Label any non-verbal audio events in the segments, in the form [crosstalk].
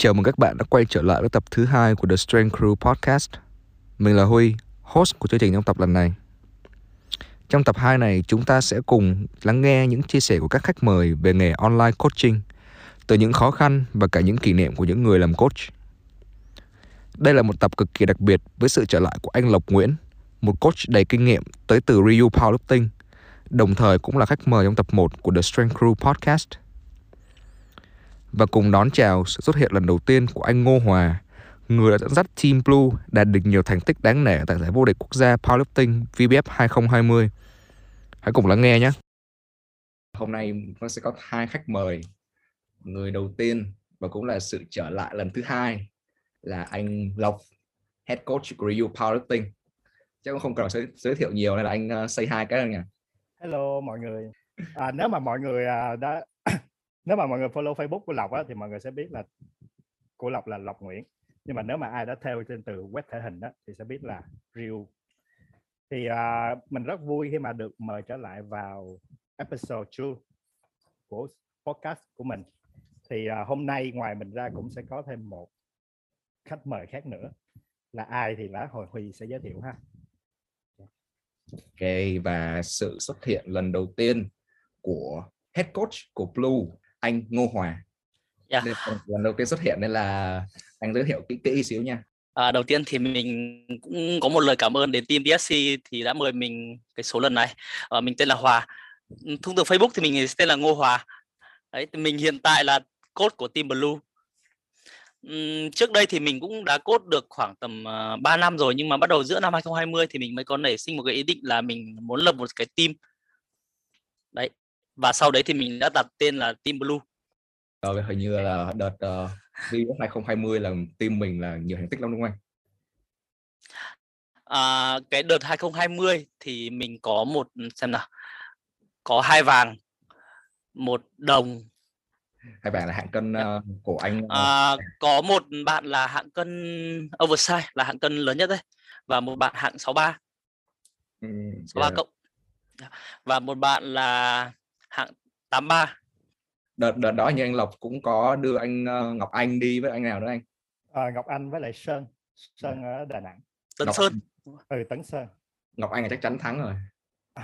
Chào mừng các bạn đã quay trở lại với tập thứ hai của The Strength Crew Podcast. Mình là Huy, host của chương trình trong tập lần này. Trong tập 2 này, chúng ta sẽ cùng lắng nghe những chia sẻ của các khách mời về nghề online coaching, từ những khó khăn và cả những kỷ niệm của những người làm coach. Đây là một tập cực kỳ đặc biệt với sự trở lại của anh Lộc Nguyễn, một coach đầy kinh nghiệm tới từ Rio Powerlifting, đồng thời cũng là khách mời trong tập 1 của The Strength Crew Podcast – và cùng đón chào sự xuất hiện lần đầu tiên của anh Ngô Hòa, người đã dẫn dắt Team Blue đạt được nhiều thành tích đáng nể tại giải vô địch quốc gia Powerlifting VBF 2020. Hãy cùng lắng nghe nhé. Hôm nay nó sẽ có hai khách mời. Người đầu tiên và cũng là sự trở lại lần thứ hai là anh Lộc, Head Coach của Rio Powerlifting. Chắc cũng không cần giới, giới thiệu nhiều nên là anh uh, say hai cái rồi nha. Hello mọi người. À, nếu mà mọi người uh, đã nếu mà mọi người follow Facebook của Lộc á, thì mọi người sẽ biết là của Lộc là Lộc Nguyễn. Nhưng mà nếu mà ai đã theo trên từ web thể hình đó thì sẽ biết là Real thì uh, mình rất vui khi mà được mời trở lại vào episode 2 của podcast của mình. Thì uh, hôm nay ngoài mình ra cũng sẽ có thêm một khách mời khác nữa. Là ai thì lá hồi huy sẽ giới thiệu ha. Ok và sự xuất hiện lần đầu tiên của head coach của Blue anh Ngô Hòa yeah. Dạ. nên lần đầu tiên xuất hiện nên là anh giới thiệu kỹ kỹ xíu nha À, đầu tiên thì mình cũng có một lời cảm ơn đến team DSC thì đã mời mình cái số lần này. À, mình tên là Hòa. Thông thường Facebook thì mình tên là Ngô Hòa. Đấy, thì mình hiện tại là code của team Blue. Uhm, trước đây thì mình cũng đã code được khoảng tầm uh, ờ, 3 năm rồi nhưng mà bắt đầu giữa năm 2020 thì mình mới có nảy sinh một cái ý định là mình muốn lập một cái team. Đấy, và sau đấy thì mình đã đặt tên là Team Blue. Rồi hình như là đợt uh, VF 2020 là team mình là nhiều thành tích lắm đúng không anh? À, cái đợt 2020 thì mình có một xem nào có hai vàng một đồng. Hai bạn là hạng cân uh, của anh uh... à, có một bạn là hạng cân oversize là hạng cân lớn nhất đấy và một bạn hạng 63 ừ, 63 yeah. cộng. Và một bạn là hạng 83 đợt đợt đó như anh Lộc cũng có đưa anh uh, Ngọc Anh đi với anh nào nữa anh? À, Ngọc Anh với lại Sơn. Sơn ở Đà Nẵng. Tấn Ngọc... Sơn. Ừ Tấn Sơn. Ngọc Anh là chắc chắn thắng rồi.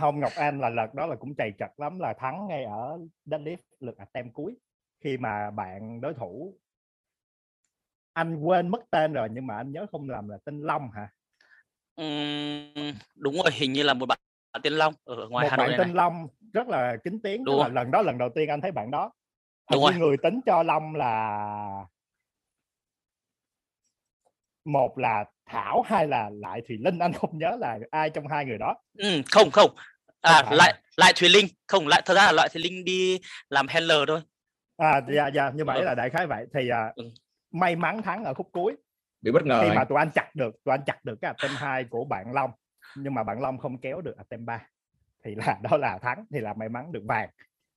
Không Ngọc Anh là lần đó là cũng chày chặt lắm là thắng ngay ở deadlift lượt tem cuối khi mà bạn đối thủ anh quên mất tên rồi nhưng mà anh nhớ không làm là tên Long hả? Uhm, đúng rồi hình như là một bạn tên Long ở ngoài một Hà Nội bạn tên này. Long rất là kính tiếng đúng là lần đó lần đầu tiên anh thấy bạn đó. Đúng rồi. người tính cho Long là một là Thảo hay là lại Thùy Linh anh không nhớ là ai trong hai người đó. Ừ, không không. À không lại lại Thùy Linh. Không lại thật ra là loại Thùy Linh đi làm handler thôi. À dạ dạ như vậy ừ. là đại khái vậy. Thì uh, ừ. may mắn thắng ở khúc cuối. Bị bất ngờ khi mà tụi anh chặt được tụi anh chặt được cái attempt hai của bạn Long nhưng mà bạn Long không kéo được attempt ba thì là [laughs] đó là thắng thì là may mắn được vàng.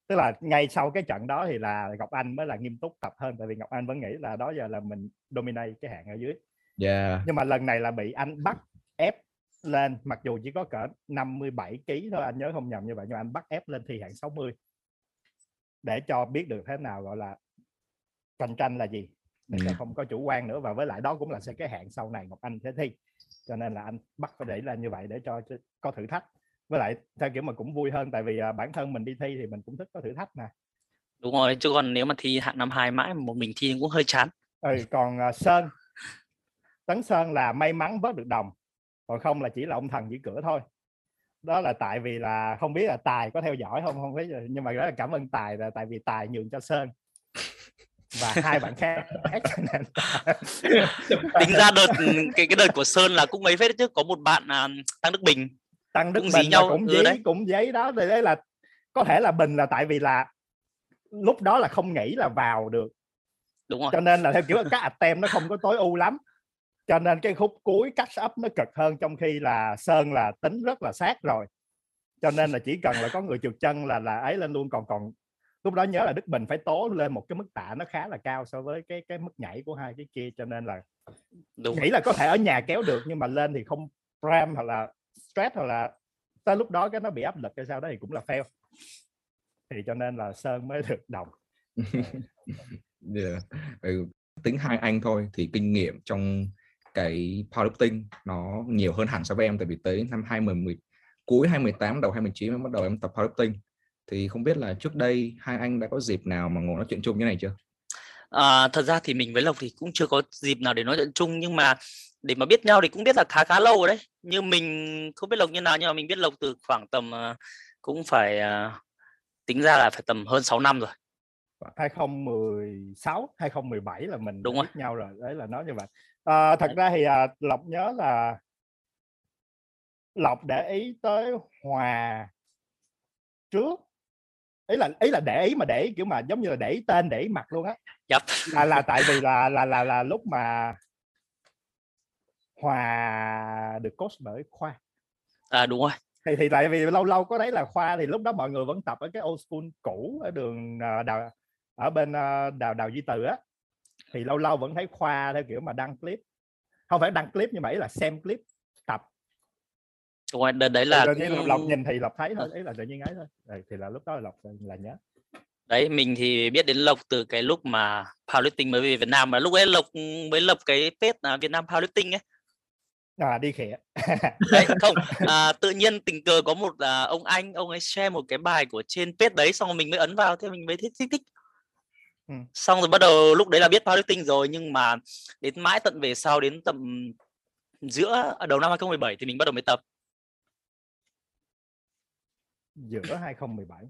Tức là ngay sau cái trận đó thì là Ngọc Anh mới là nghiêm túc tập hơn tại vì Ngọc Anh vẫn nghĩ là đó giờ là mình dominate cái hạng ở dưới. Yeah. nhưng mà lần này là bị anh bắt ép lên mặc dù chỉ có cỡ 57 kg thôi anh nhớ không nhầm như vậy nhưng anh bắt ép lên thi hạng 60 để cho biết được thế nào gọi là cạnh tranh là gì. Để ừ. không có chủ quan nữa và với lại đó cũng là sẽ cái hạng sau này Ngọc Anh sẽ thi. Cho nên là anh bắt phải để là như vậy để cho có thử thách với lại theo kiểu mà cũng vui hơn tại vì à, bản thân mình đi thi thì mình cũng thích có thử thách nè đúng rồi chứ còn nếu mà thi hạng năm hai mãi một mình thi cũng hơi chán. Ừ, còn uh, sơn. Tấn sơn là may mắn vớt được đồng còn không là chỉ là ông thần giữ cửa thôi. Đó là tại vì là không biết là tài có theo dõi không không biết nhưng mà rất là cảm ơn tài là tại vì tài nhường cho sơn. Và hai bạn khác [laughs] tính ra đợt cái cái đợt của sơn là cũng mấy phết chứ có một bạn à, tăng đức bình tăng đức cũng bình nhau cũng ừ, giấy đấy. cũng giấy đó thì đấy là có thể là bình là tại vì là lúc đó là không nghĩ là vào được. Đúng rồi. Cho nên là theo kiểu các attempt nó không có tối ưu lắm. Cho nên cái khúc cuối cắt up nó cực hơn trong khi là sơn là tính rất là sát rồi. Cho nên là chỉ cần là có người trượt chân là là ấy lên luôn. Còn còn lúc đó nhớ là đức bình phải tố lên một cái mức tạ nó khá là cao so với cái cái mức nhảy của hai cái kia. Cho nên là Đúng. nghĩ là có thể ở nhà kéo được nhưng mà lên thì không ram hoặc là stress hoặc là tới lúc đó cái nó bị áp lực cái sau đó thì cũng là fail thì cho nên là sơn mới được đồng yeah. [laughs] ừ. tính hai anh thôi thì kinh nghiệm trong cái powerlifting nó nhiều hơn hẳn so với em tại vì tới năm 2010 cuối 2018 đầu 2019 em bắt đầu em tập powerlifting thì không biết là trước đây hai anh đã có dịp nào mà ngồi nói chuyện chung như này chưa? À, thật ra thì mình với Lộc thì cũng chưa có dịp nào để nói chuyện chung nhưng mà để mà biết nhau thì cũng biết là khá khá lâu rồi đấy. Như mình không biết Lộc như nào nhưng mà mình biết Lộc từ khoảng tầm uh, cũng phải uh, tính ra là phải tầm hơn 6 năm rồi. 2016, 2017 là mình Đúng biết rồi. nhau rồi. Đấy là nói như vậy. À, thật Đấy. ra thì à, Lộc nhớ là Lộc để ý tới Hòa trước ý là ý là để ý mà để ý kiểu mà giống như là để ý tên để ý mặt luôn á Yep. là là tại vì là là là là lúc mà Hòa được coach bởi Khoa. À đúng rồi. thì thì tại vì lâu lâu có đấy là Khoa thì lúc đó mọi người vẫn tập ở cái old school cũ ở đường à, đào ở bên à, đào đào Duy Từ á. Thì lâu lâu vẫn thấy Khoa theo kiểu mà đăng clip. Không phải đăng clip mà ý là xem clip tập. Rồi, đợt đấy là cũng... Lộc, Lộc nhìn thì Lộc thấy thôi ý là tự nhiên ấy thôi. Rồi, thì là lúc đó là Lộc là nhớ. Đấy, mình thì biết đến Lộc từ cái lúc mà powerlifting mới về Việt Nam. Và lúc ấy Lộc mới lập cái page là Việt Nam powerlifting ấy. À đi [laughs] Đấy, không, à, tự nhiên tình cờ có một à, ông anh, ông ấy share một cái bài của trên page đấy xong rồi mình mới ấn vào thế mình mới thích thích thích. Ừ. Xong rồi bắt đầu lúc đấy là biết powerlifting rồi nhưng mà đến mãi tận về sau đến tầm giữa à, đầu năm 2017 thì mình bắt đầu mới tập. giữa 2017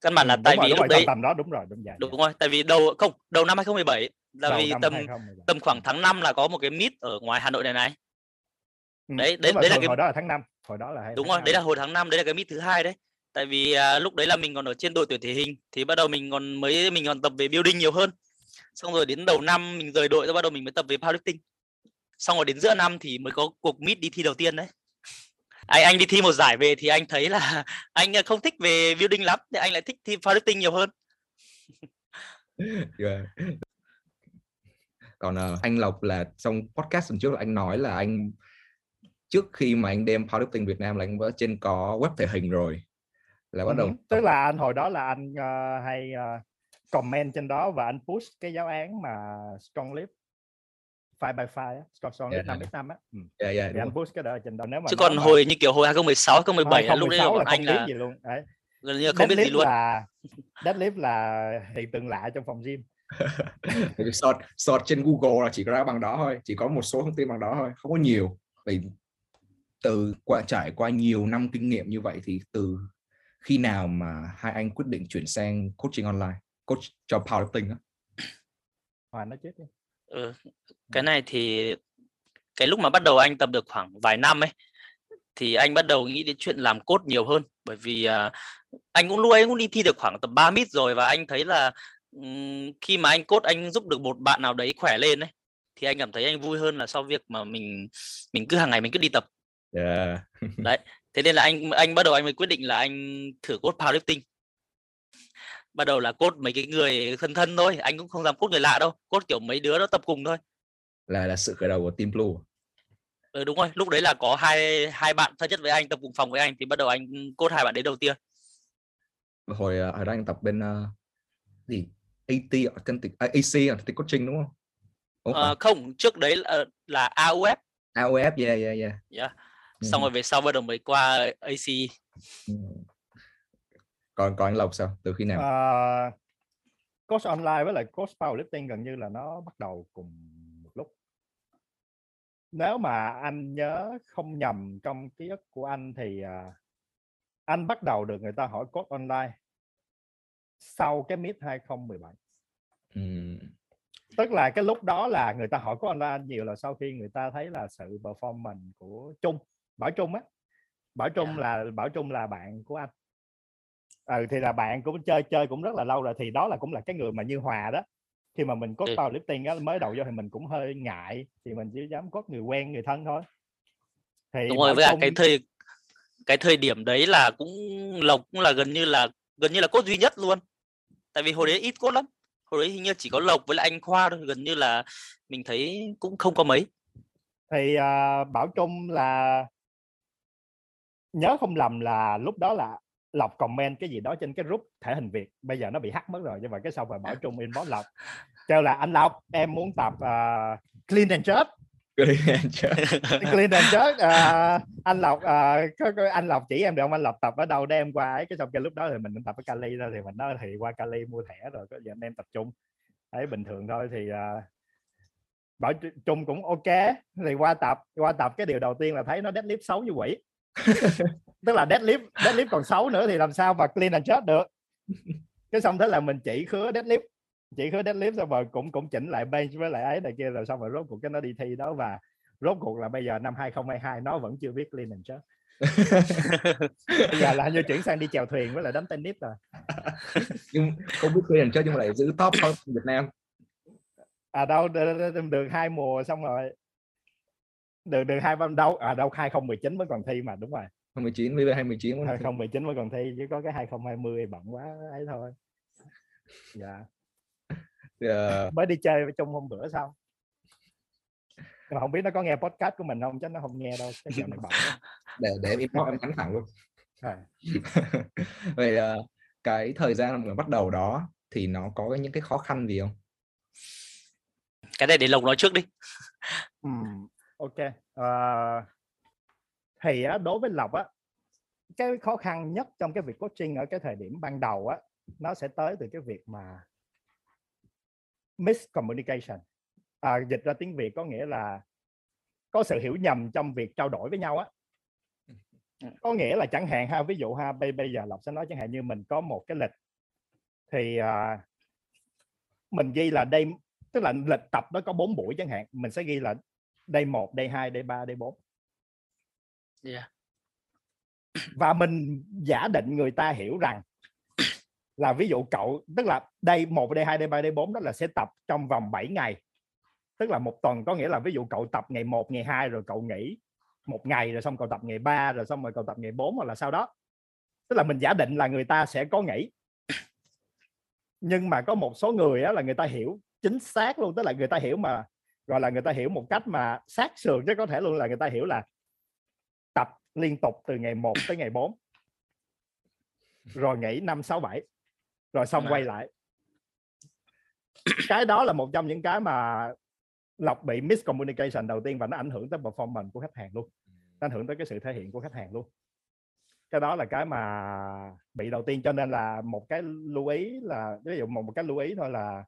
Căn bản là Ừ, tại đúng rồi, vì lúc rồi, đấy tầm đó đúng rồi đúng vậy đúng rồi, tại vì đầu không, đầu năm 2017 là Đầu vì tầm 2017. tầm khoảng tháng 5 là có một cái meet ở ngoài Hà Nội này này. Ừ, đấy, đấy- đấy là cái- hồi đó là tháng 5 hồi đó là hay đúng rồi đấy năm. là hồi tháng 5 đấy là cái meet thứ hai đấy tại vì à, lúc đấy là mình còn ở trên đội tuyển thể hình thì bắt đầu mình còn mới mình còn tập về building nhiều hơn xong rồi đến đầu năm mình rời đội rồi bắt đầu mình mới tập về powerlifting xong rồi đến giữa năm thì mới có cuộc meet đi thi đầu tiên đấy anh anh đi thi một giải về thì anh thấy là [laughs] anh à, không thích về building lắm thì anh lại thích thi powerlifting nhiều hơn [laughs] Yeah. Còn ờ, anh Lộc là trong podcast lần trước là anh nói là anh trước khi mà anh đem powerlifting Việt Nam là anh đã trên có web thể hình rồi là bắt Ừ, đầu tức là anh hồi đó là anh ờ, hay ờ, comment trên đó và anh push cái giáo án mà strong lift 5 by 5 á, strong strong lift Yeah. 5 5 á. Yeah, yeah, Thì đúng anh push cái đó trên đó nếu mà chứ còn mà hồi như kiểu hồi 2016 2017 là lúc đấy là 2016 anh không là gì luôn. Đấy. gần như là không biết gì luôn là deadlift là hiện tượng lạ trong phòng gym. [laughs] Search, search trên Google là chỉ có ra bằng đó thôi chỉ có một số thông tin bằng đó thôi không có nhiều vì từ qua trải qua nhiều năm kinh nghiệm như vậy thì từ khi nào mà hai anh quyết định chuyển sang coaching online coach cho powerlifting á Hòa nói chết đi. Ừ. Cái này thì cái lúc mà bắt đầu anh tập được khoảng vài năm ấy thì anh bắt đầu nghĩ đến chuyện làm cốt nhiều hơn bởi vì à, anh cũng lúc ấy cũng đi thi được khoảng tầm 3 mít rồi và anh thấy là khi mà anh cốt anh giúp được một bạn nào đấy khỏe lên ấy thì anh cảm thấy anh vui hơn là sau việc mà mình mình cứ hàng ngày mình cứ đi tập. [laughs] Yeah. thế nên là anh anh bắt đầu anh mới quyết định là anh thử cốt powerlifting. Bắt đầu là cốt mấy cái người thân thân thôi anh cũng không dám cốt người lạ đâu cốt kiểu mấy đứa nó tập cùng thôi. Là là sự khởi đầu của Team Blue Ừ, đúng rồi lúc đấy là có hai hai bạn thân nhất với anh tập cùng phòng với anh thì bắt đầu anh cốt hai bạn đấy đầu tiên. Hồi ờ, hồi đó anh tập bên ờ, gì AT Authentic à, AC Authentic Coaching đúng không? Ủa, Ờ, không trước đấy là, là AUF AOF yeah yeah yeah. yeah. Ừ. xong rồi về sau bắt đầu mới qua AC Ừ. Còn còn anh Lộc sao? Từ khi nào? Ờ, coach online với lại coach powerlifting gần như là nó bắt đầu cùng một lúc nếu mà anh nhớ không nhầm trong ký ức của anh thì à, anh bắt đầu được người ta hỏi coach online sau cái Meet 2017 Ừm, tức là cái lúc đó là người ta hỏi online anh nhiều là sau khi người ta thấy là sự performance của Trung Bảo Trung á. Bảo Trung Yeah. là Bảo Trung là bạn của anh. Ừ thì là bạn cũng chơi chơi cũng rất là lâu rồi thì đó là cũng là cái người mà như Hòa đó. Khi mà mình coach Ừ. powerlifting á mới đầu vô thì mình cũng hơi ngại thì mình chỉ dám coach người quen người thân thôi. Thì đúng rồi với Trung- cái thời cái thời điểm đấy là cũng lộc cũng là gần như là gần như là cốt duy nhất luôn. Tại vì hồi đấy ít cốt lắm. Hồi đấy hình như chỉ có lộc với lại anh khoa thôi gần như là mình thấy cũng không có mấy. Thì à, Bảo Trung là nhớ không lầm là lúc đó là lọc comment cái gì đó trên cái group thể hình việt. Bây giờ nó bị hack mất rồi nhưng mà cái xong rồi bỏ [laughs] trung inbox lọc kêu là anh lộc em muốn tập uh, clean and jerk clean and jerk uh, anh lộc uh, có, có, anh lộc chỉ em được không? Anh lộc tập ở đâu để em qua ấy? Cái xong cái lúc đó thì mình tập ở Cali ra thì mình nói thì qua Cali mua thẻ rồi có giờ anh em tập trung ấy bình thường thôi thì uh, bảo trung cũng ok. Thì qua tập qua tập cái điều đầu tiên là thấy nó deadlift xấu như quỷ. [laughs] Tức là deadlift deadlift còn xấu nữa thì làm sao mà clean and jerk được? Cái xong thế là mình chỉ khứa deadlift chỉ khứa deadlift xong rồi cũng cũng chỉnh lại bench với lại ấy này kia rồi xong rồi rốt cuộc cái nó đi thi đó và rốt cuộc là bây giờ năm 2022 nó vẫn chưa biết clean and jerk bây giờ là như chuyển sang đi chèo thuyền với lại đánh tennis rồi. [laughs] Nhưng không biết clean and jerk nhưng mà lại giữ top hơn Việt Nam? À đâu được, được hai mùa xong rồi. Được được hai năm đâu à đâu 2019 mới còn thi mà đúng rồi. 2019 với 2019 2019 mới còn thi. chứ có cái 2020 bận quá ấy thôi. Dạ. yeah. Mới đi chơi với chung hôm bữa xong mà không biết nó có nghe podcast của mình không chắc nó không nghe đâu cái giờ này bận [laughs] để để em import em nhắn thẳng luôn. À. [laughs] vậy uh, cái thời gian mà bắt đầu đó thì nó có những cái khó khăn gì không? Cái này để lộc nói trước đi. Ừ, ok. Uh, thì á, đối với lộc á cái khó khăn nhất trong cái việc coaching ở cái thời điểm ban đầu á nó sẽ tới từ cái việc mà miscommunication. À, dịch ra tiếng việt có nghĩa là có sự hiểu nhầm trong việc trao đổi với nhau á. [laughs] Có nghĩa là chẳng hạn ha ví dụ ha bây bây giờ lộc sẽ nói chẳng hạn như mình có một cái lịch thì uh, mình ghi là đây tức là lịch tập nó có 4 buổi chẳng hạn mình sẽ ghi là 1, day 2, day 3, day 4 yeah. và mình giả định người ta hiểu rằng là ví dụ cậu tức là đây một đây hai đây ba đây bốn đó là sẽ tập trong vòng 7 ngày. Tức là một tuần có nghĩa là ví dụ cậu tập ngày 1 ngày 2 rồi cậu nghỉ một ngày rồi xong cậu tập ngày 3 rồi xong rồi cậu tập ngày 4 hoặc là sau đó. Tức là mình giả định là người ta sẽ có nghỉ. Nhưng mà có một số người á, là người ta hiểu chính xác luôn tức là người ta hiểu mà gọi là người ta hiểu một cách mà sát sườn chứ có thể luôn là người ta hiểu là tập liên tục từ ngày 1 tới ngày 4 rồi nghỉ 5 6 7 rồi xong quay lại. Cái đó là một trong những cái mà lọc bị miscommunication đầu tiên và nó ảnh hưởng tới performance của khách hàng luôn. Nó ảnh hưởng tới cái sự thể hiện của khách hàng luôn. Cái đó là cái mà bị đầu tiên cho nên là một cái lưu ý là ví dụ một, một cái lưu ý thôi là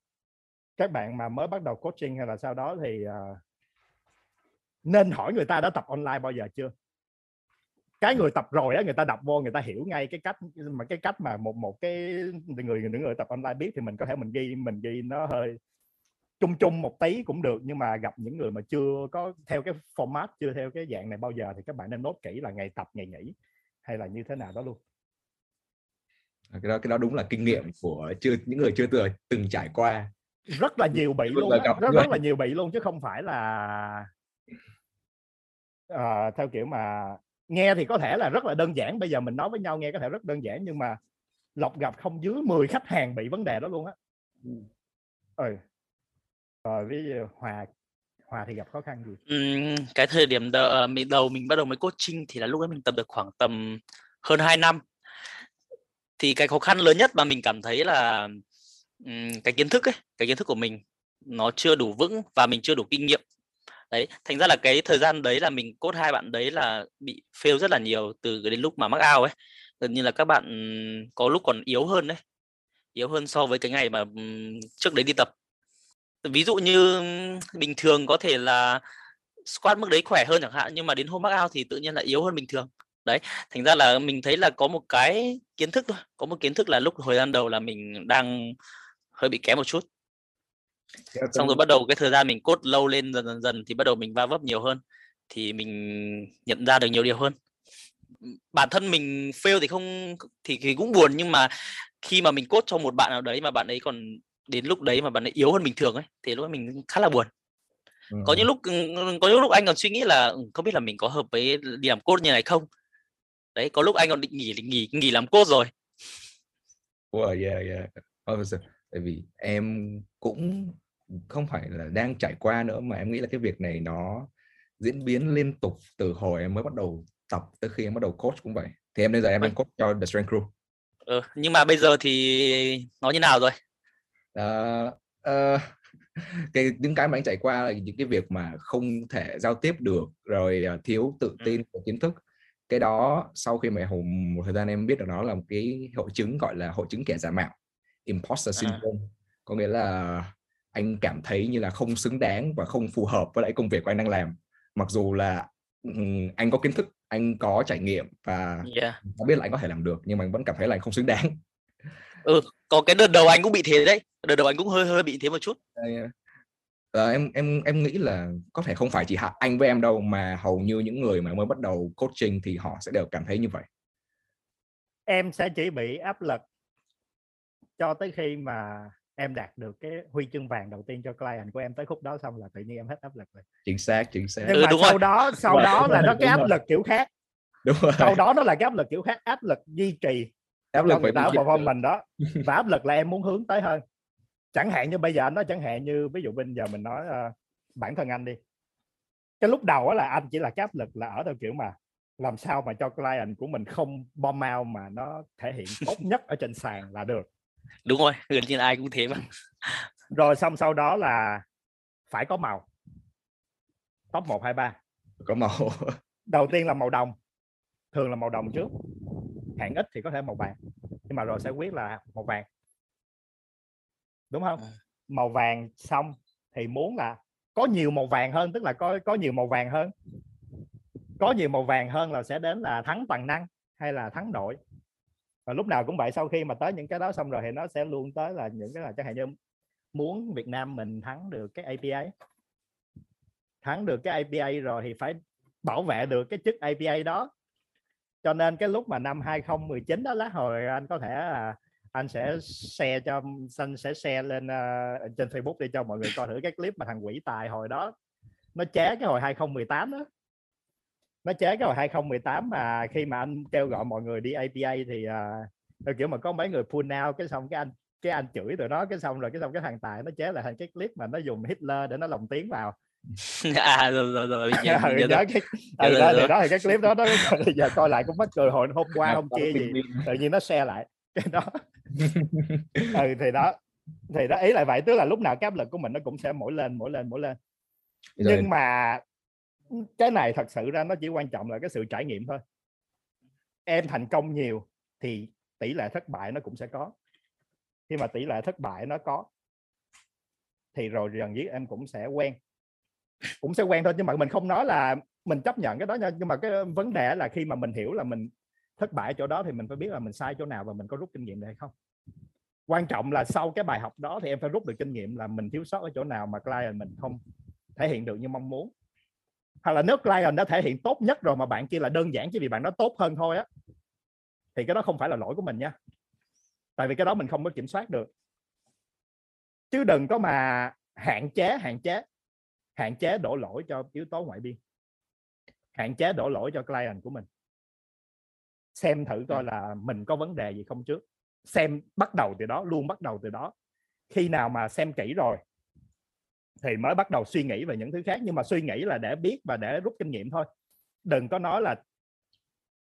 các bạn mà mới bắt đầu coaching hay là sau đó thì uh, nên hỏi người ta đã tập online bao giờ chưa cái người tập rồi á người ta đọc vô người ta hiểu ngay cái cách mà cái cách mà một một cái người những người tập online biết thì mình có thể mình ghi mình ghi nó hơi chung chung một tí cũng được. Nhưng mà gặp những người mà chưa có theo cái format chưa theo cái dạng này bao giờ thì các bạn nên nốt kỹ là ngày tập ngày nghỉ hay là như thế nào đó luôn. Cái đó cái đó đúng là kinh nghiệm của chưa những người chưa từng từng trải qua. Rất là nhiều bị luôn rất, rất là nhiều bị luôn chứ không phải là uh, theo kiểu mà nghe thì có thể là rất là đơn giản bây giờ mình nói với nhau nghe có thể rất đơn giản nhưng mà lọc gặp không dưới 10 khách hàng bị vấn đề đó luôn á. Ừ. rồi với hòa hòa thì gặp khó khăn gì? Uhm, cái thời điểm đầu, ờ, mình đầu mình bắt đầu mới coaching thì là lúc ấy mình tập được khoảng tầm hơn 2 năm. Thì cái khó khăn lớn nhất mà mình cảm thấy là cái kiến thức ấy cái kiến thức của mình nó chưa đủ vững và mình chưa đủ kinh nghiệm đấy, thành ra là cái thời gian đấy là mình cốt hai bạn đấy là bị fail rất là nhiều từ đến lúc mà mắc ao ấy. Gần như là các bạn có lúc còn yếu hơn đấy, yếu hơn so với cái ngày mà trước đấy đi tập. Ví dụ như bình thường có thể là squat mức đấy khỏe hơn chẳng hạn, nhưng mà đến hôm mắc ao thì tự nhiên là yếu hơn bình thường. Đấy, thành ra là mình thấy là có một cái kiến thức thôi, có một kiến thức là lúc hồi gian đầu là mình đang hơi bị kém một chút xong rồi bắt đầu cái thời gian mình cốt lâu lên dần dần dần thì bắt đầu mình va vấp nhiều hơn thì mình nhận ra được nhiều điều hơn bản thân mình fail thì không thì, thì cũng buồn nhưng mà khi mà mình cốt cho một bạn nào đấy mà bạn ấy còn đến lúc đấy mà bạn ấy yếu hơn bình thường ấy thì lúc ấy mình khá là buồn ừ. có những lúc có những lúc anh còn suy nghĩ là ừ, không biết là mình có hợp với đi làm cốt như này không đấy có lúc anh còn định nghỉ nghỉ nghỉ làm cốt rồi well, yeah, yeah. Tại vì em cũng không phải là đang trải qua nữa mà em nghĩ là cái việc này nó diễn biến liên tục từ hồi em mới bắt đầu tập tới khi em bắt đầu coach cũng vậy. Thì em bây giờ em đang coach cho The Strength Crew. Ừ, nhưng mà bây giờ thì nó như nào rồi? Uh, [laughs] uh, cái những cái mà anh trải qua là những cái việc mà không thể giao tiếp được rồi uh, thiếu tự ừ. tin của kiến thức. Cái đó sau khi mà hùng một thời gian em biết được nó là một cái hội chứng gọi là hội chứng kẻ giả mạo imposter à. syndrome à. có nghĩa là anh cảm thấy như là không xứng đáng và không phù hợp với lại công việc của anh đang làm mặc dù là anh có kiến thức anh có trải nghiệm và yeah. có biết là anh có thể làm được nhưng mà anh vẫn cảm thấy là anh không xứng đáng ừ có cái đợt đầu anh cũng bị thế đấy đợt đầu anh cũng hơi hơi bị thế một chút à, em em em nghĩ là có thể không phải chỉ anh với em đâu mà hầu như những người mà mới bắt đầu coaching thì họ sẽ đều cảm thấy như vậy em sẽ chỉ bị áp lực cho tới khi mà em đạt được cái huy chương vàng đầu tiên cho client của em tới khúc đó xong là tự nhiên em hết áp lực rồi. Chính xác chính xác. Nhưng ừ, mà đúng sau rồi. đó sau đó là nó cái áp lực kiểu khác. Đúng rồi. sau đó nó là cái áp lực kiểu khác áp lực duy trì. Áp lực phải tạo vào mình đó [laughs] và áp lực là em muốn hướng tới hơn. Chẳng hạn như bây giờ anh nói chẳng hạn như ví dụ bây giờ mình nói uh, bản thân anh đi. Cái lúc đầu là anh chỉ là cái áp lực là ở theo kiểu mà làm sao mà cho client của mình không bom out mà nó thể hiện tốt [laughs] nhất ở trên sàn là được đúng rồi gần như ai cũng thế mà. [laughs] Rồi xong sau đó là phải có màu. Top 1, 2, 3 có màu. [laughs] Đầu tiên là màu đồng thường là màu đồng trước. Hạng ít thì có thể màu vàng nhưng mà rồi sẽ quyết là màu vàng. Đúng không? À. màu vàng xong thì muốn là có nhiều màu vàng hơn tức là có có nhiều màu vàng hơn. Có nhiều màu vàng hơn là sẽ đến là thắng toàn năng hay là thắng đội và lúc nào cũng vậy sau khi mà tới những cái đó xong rồi thì nó sẽ luôn tới là những cái là chẳng hạn như muốn Việt Nam mình thắng được cái APA thắng được cái APA rồi thì phải bảo vệ được cái chức APA đó. Cho nên cái lúc mà năm 2019 đó lá hồi anh có thể là anh sẽ share cho anh sẽ share lên uh, trên Facebook để cho mọi người coi thử cái clip mà thằng quỷ tài hồi đó. Nó chế cái hồi 2018 đó nó chế cái hồi 2018 mà khi mà anh kêu gọi mọi người đi APA thì uh, kiểu mà có mấy người pull out cái xong cái anh cái anh chửi tụi nó cái xong rồi cái xong cái thằng tài nó chế lại thành cái clip mà nó dùng Hitler để nó lồng tiếng vào. [laughs] À rồi rồi rồi nhớ, [laughs] ừ, nhớ cái ừ, đó, rồi, đó thì cái clip đó bây [laughs] giờ coi lại cũng mất cười hồi hôm qua hôm kia gì tự nhiên nó share lại. Cái đó. Ừ thì đó thì đó ý là vậy tức là lúc nào cái áp lực của mình nó cũng sẽ mỗi lên mỗi lên mỗi lên. Nhưng mà cái này thật sự ra nó chỉ quan trọng là cái sự trải nghiệm thôi. Em thành công nhiều thì tỷ lệ thất bại nó cũng sẽ có. Khi mà tỷ lệ thất bại nó có, thì rồi dần dĩ em cũng sẽ quen. Cũng sẽ quen thôi, nhưng mà mình không nói là mình chấp nhận cái đó nha. Nhưng mà cái vấn đề là khi mà mình hiểu là mình thất bại chỗ đó thì mình phải biết là mình sai chỗ nào và mình có rút kinh nghiệm được hay không. Quan trọng là sau cái bài học đó thì em phải rút được kinh nghiệm là mình thiếu sót ở chỗ nào mà client mình không thể hiện được như mong muốn hoặc là nếu client đã thể hiện tốt nhất rồi mà bạn kia là đơn giản chỉ vì bạn đó tốt hơn thôi á, thì cái đó không phải là lỗi của mình nha. Tại vì cái đó mình không có kiểm soát được. Chứ đừng có mà hạn chế hạn chế hạn chế đổ lỗi cho yếu tố ngoại biên. Hạn chế đổ lỗi cho client của mình. Xem thử coi là mình có vấn đề gì không trước. Xem bắt đầu từ đó, luôn bắt đầu từ đó. Khi nào mà xem kỹ rồi thì mới bắt đầu suy nghĩ về những thứ khác. Nhưng mà suy nghĩ là để biết và để rút kinh nghiệm thôi. Đừng có nói là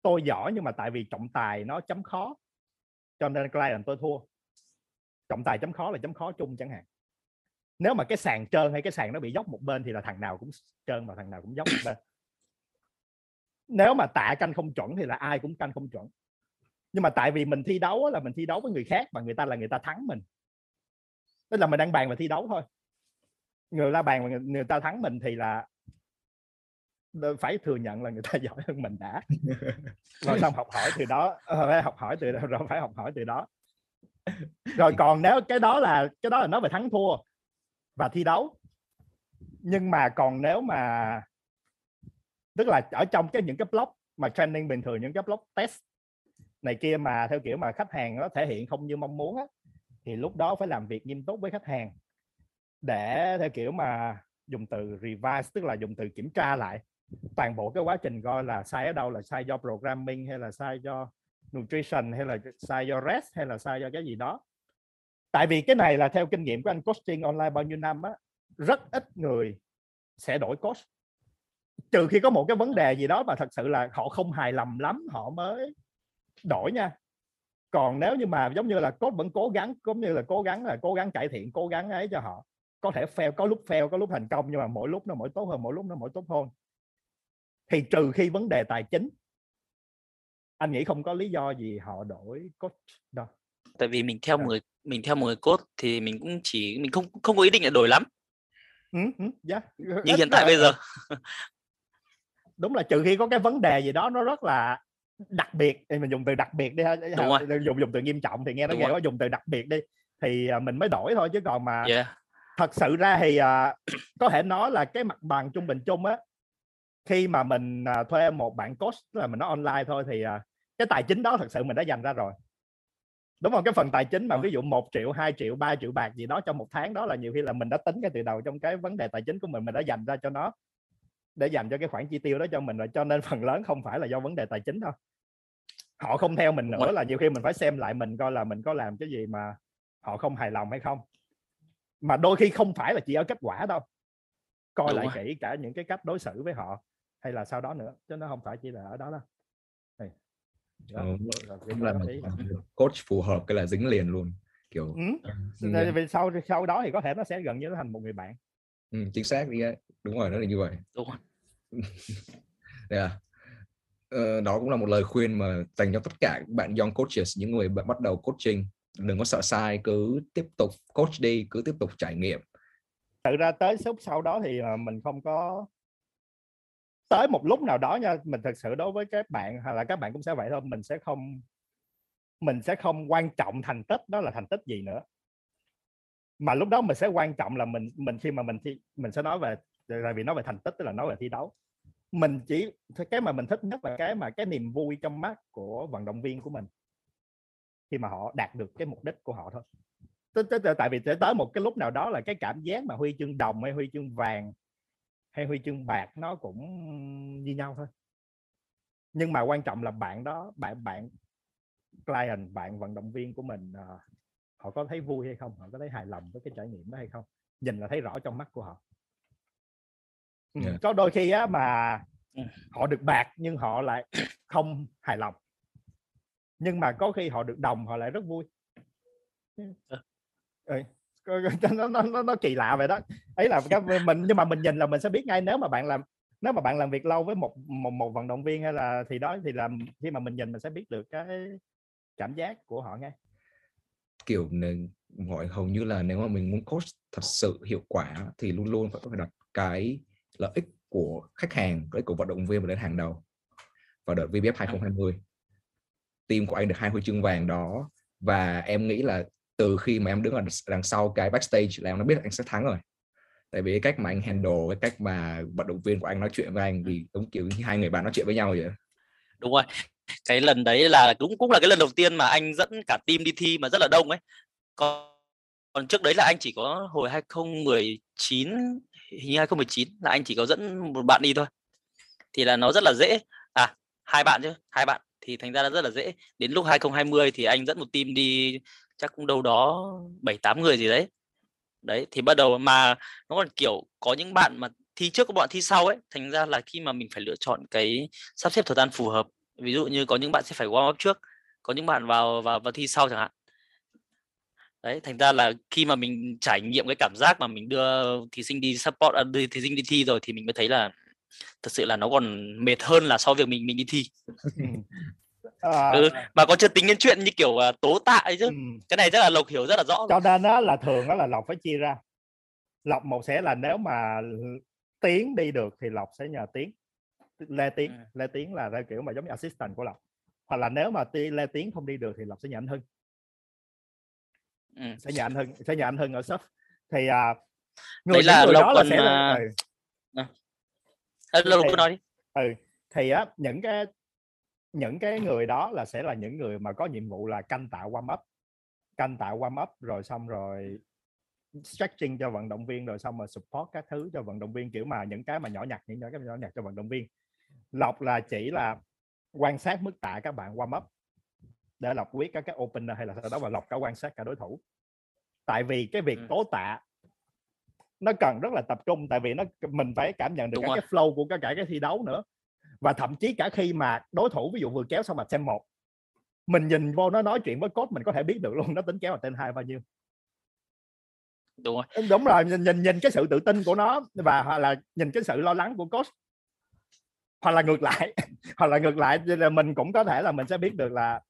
tôi giỏi nhưng mà tại vì trọng tài nó chấm khó, cho nên client tôi thua. Trọng tài chấm khó là chấm khó chung chẳng hạn. Nếu mà cái sàn trơn hay cái sàn nó bị dốc một bên thì là thằng nào cũng trơn và thằng nào cũng dốc một bên. Nếu mà tạ canh không chuẩn thì là ai cũng canh không chuẩn. Nhưng mà tại vì mình thi đấu là mình thi đấu với người khác và người ta là người ta thắng mình. Tức là mình đang bàn và thi đấu thôi người ta bàn người, người ta thắng mình thì là phải thừa nhận là người ta [laughs] giỏi hơn mình đã. [laughs] Rồi xong học hỏi từ đó ờ, phải học hỏi từ [laughs] rồi phải học hỏi từ đó. Rồi còn nếu cái đó là cái đó là nói về thắng thua và thi đấu. Nhưng mà còn nếu mà tức là ở trong cái những cái blog mà training bình thường những cái blog test này kia mà theo kiểu mà khách hàng nó thể hiện không như mong muốn á, thì lúc đó phải làm việc nghiêm túc với khách hàng để theo kiểu mà dùng từ revise, tức là dùng từ kiểm tra lại toàn bộ cái quá trình coi là sai ở đâu, là sai do programming hay là sai do nutrition hay là sai do rest hay là sai do cái gì đó. Tại vì cái này là theo kinh nghiệm của anh coaching online bao nhiêu năm á, rất ít người sẽ đổi coach trừ khi có một cái vấn đề gì đó mà thật sự là họ không hài lòng lắm, họ mới đổi nha. Còn nếu như mà giống như là coach vẫn cố gắng giống như là cố gắng là cố gắng cải thiện, cố gắng ấy cho họ có thể fail có lúc fail có lúc thành công nhưng mà mỗi lúc nó mỗi tốt hơn mỗi lúc nó mỗi tốt hơn thì trừ khi vấn đề tài chính anh nghĩ không có lý do gì họ đổi coach đâu tại vì mình theo người mình theo một người coach thì mình cũng chỉ mình không không có ý định là đổi lắm ừ, ừ, yeah. như hiện tại bây giờ [laughs] đúng là trừ khi có cái vấn đề gì đó nó rất là đặc biệt thì mình dùng từ đặc biệt đi ha Đúng rồi. dùng dùng từ nghiêm trọng thì nghe nó nghe quá dùng từ đặc biệt đi thì à, mình mới đổi thôi chứ còn mà yeah. Thật sự ra thì à, [clears throat] có thể nói là cái mặt bằng trung bình chung á khi mà mình à, thuê một bạn coach tức là mình nói online thôi thì à, cái tài chính đó thật sự mình đã dành ra rồi. Đúng không? Cái phần tài chính mà ví dụ 1 triệu 2 triệu 3 triệu bạc gì đó trong một tháng đó là nhiều khi là mình đã tính cái từ đầu trong cái vấn đề tài chính của mình mình đã dành ra cho nó để dành cho cái khoản chi tiêu đó cho mình rồi cho nên phần lớn không phải là do vấn đề tài chính đâu. Họ không theo mình nữa là nhiều khi mình phải xem lại mình coi là mình có làm cái gì mà họ không hài lòng hay không mà đôi khi không phải là chỉ ở kết quả đâu coi Đúng lại rồi. kỹ cả những cái cách đối xử với họ hay là sau đó nữa chứ nó không phải chỉ là ở đó đâu. Đó, Ờ, đó là ý. coach phù hợp cái là dính liền luôn kiểu Ừ. Tại liền. vì sau sau đó thì có thể nó sẽ gần như nó thành một người bạn ừ, chính xác đi đúng rồi nó là như vậy đúng rồi [laughs] yeah. Ờ, đó cũng là một lời khuyên mà dành cho tất cả các bạn young coaches những người bạn bắt đầu coaching đừng có sợ sai, cứ tiếp tục coach đi, cứ tiếp tục trải nghiệm. Tự ra tới lúc sau đó thì ờ, mình không có tới một lúc nào đó nha, mình thật sự đối với các bạn hay là các bạn cũng sẽ vậy thôi, mình sẽ không, mình sẽ không quan trọng thành tích, đó là thành tích gì nữa. Mà lúc đó mình sẽ quan trọng là mình mình khi mà mình thi, mình sẽ nói về, tại vì nói về thành tích tức là nói về thi đấu. Mình chỉ, cái mà mình thích nhất là cái mà, cái niềm vui trong mắt của vận động viên của mình khi mà họ đạt được cái mục đích của họ thôi. Tại vì sẽ tới một cái lúc nào đó là cái cảm giác mà huy chương đồng hay huy chương vàng hay huy chương bạc nó cũng như nhau thôi. Nhưng mà quan trọng là bạn đó bạn bạn client bạn vận động viên của mình à, họ có thấy vui hay không? Họ có thấy hài lòng với cái trải nghiệm đó hay không? Nhìn là thấy rõ trong mắt của họ. Ừ, Yeah. có đôi khi á mà Ừ. họ được bạc nhưng họ lại không hài lòng nhưng mà có khi họ được đồng họ lại rất vui. Ờ. ừ. Nó, nó, nó, nó kỳ lạ vậy đó. Ấy là cái mình nhưng mà mình nhìn là mình sẽ biết ngay nếu mà bạn làm nếu mà bạn làm việc lâu với một một, một vận động viên hay là thì đó thì làm khi mà mình nhìn mình sẽ biết được cái cảm giác của họ ngay. Kiểu nên gọi hầu như là nếu mà mình muốn coach thật sự hiệu quả thì luôn luôn phải đặt cái lợi ích của khách hàng lợi ích của vận động viên lên hàng đầu vào đợt VBF 2020 team của anh được hai huy chương vàng đó. Và em nghĩ là từ khi mà em đứng ở đằng sau cái backstage là em đã biết anh sẽ thắng rồi. Tại vì cái cách mà anh handle, cái cách mà vận động viên của anh nói chuyện với anh thì giống kiểu như hai người bạn nói chuyện với nhau vậy đúng rồi. Cái lần đấy là cũng cũng là cái lần đầu tiên mà anh dẫn cả team đi thi mà rất là đông ấy. Còn còn trước đấy là anh chỉ có hồi 2019 hình như 2019 là anh chỉ có dẫn một bạn đi thôi. Thì là nó rất là dễ. À hai bạn chứ, hai bạn thì thành ra là rất là dễ. Đến lúc 2020 thì anh dẫn một team đi chắc cũng đâu đó bảy tám người gì đấy. Đấy thì bắt đầu mà nó còn kiểu có những bạn mà thi trước có bọn thi sau ấy thành ra là khi mà mình phải lựa chọn cái sắp xếp thời gian phù hợp ví dụ như có những bạn sẽ phải warm up trước có những bạn vào vào vào thi sau chẳng hạn. Đấy thành ra là khi mà mình trải nghiệm cái cảm giác mà mình đưa thí sinh đi support à, đưa thí sinh đi thi rồi thì mình mới thấy là thật sự là nó còn mệt hơn là so với việc mình mình đi thi. Ừ. [laughs] À, ừ, mà có chưa tính đến chuyện như kiểu à, tố tạ ấy chứ? Ừ. cái này chắc là lộc hiểu rất là rõ. Cho nên đó là thường đó là lộc phải chia ra. Lộc một sẽ là nếu mà tiến đi được thì lộc sẽ nhờ tiến. Lê tiến Ừ. lê tiến là theo kiểu mà giống như assistant của lộc. Hoặc là nếu mà lê tiến không đi được thì lộc sẽ nhờ anh hưng. Ừ. sẽ nhờ anh hưng sẽ nhờ anh hưng ở shop thì à, người Đấy là Lộc đó là còn, sẽ là, à, thì- cứ nói đi. ừ thì á những cái những cái người đó là sẽ là những người mà có nhiệm vụ là canh tạo warm up canh tạo warm up rồi xong rồi stretching cho vận động viên rồi xong rồi support các thứ cho vận động viên kiểu mà những cái mà nhỏ nhặt những cái nhỏ nhặt cho vận động viên. Lộc là chỉ là quan sát mức tạ các bạn warm up để lộc quyết các cái opener hay là sau đó mà lộc cả quan sát cả đối thủ. Tại vì cái việc Ừ. tố tạ nó cần rất là tập trung tại vì nó mình phải cảm nhận được Đúng cả rồi. cái flow của cả, cả cái thi đấu nữa. Và thậm chí cả khi mà đối thủ ví dụ vừa kéo xong mà xem một mình nhìn vô nó nói chuyện với coach mình có thể biết được luôn nó tính kéo ở tên hai bao nhiêu. Đúng rồi. Đúng rồi nhìn nhìn, nhìn cái sự tự tin của nó và hoặc là nhìn cái sự lo lắng của coach hoặc là ngược lại [laughs] hoặc là ngược lại là mình cũng có thể là mình sẽ biết được là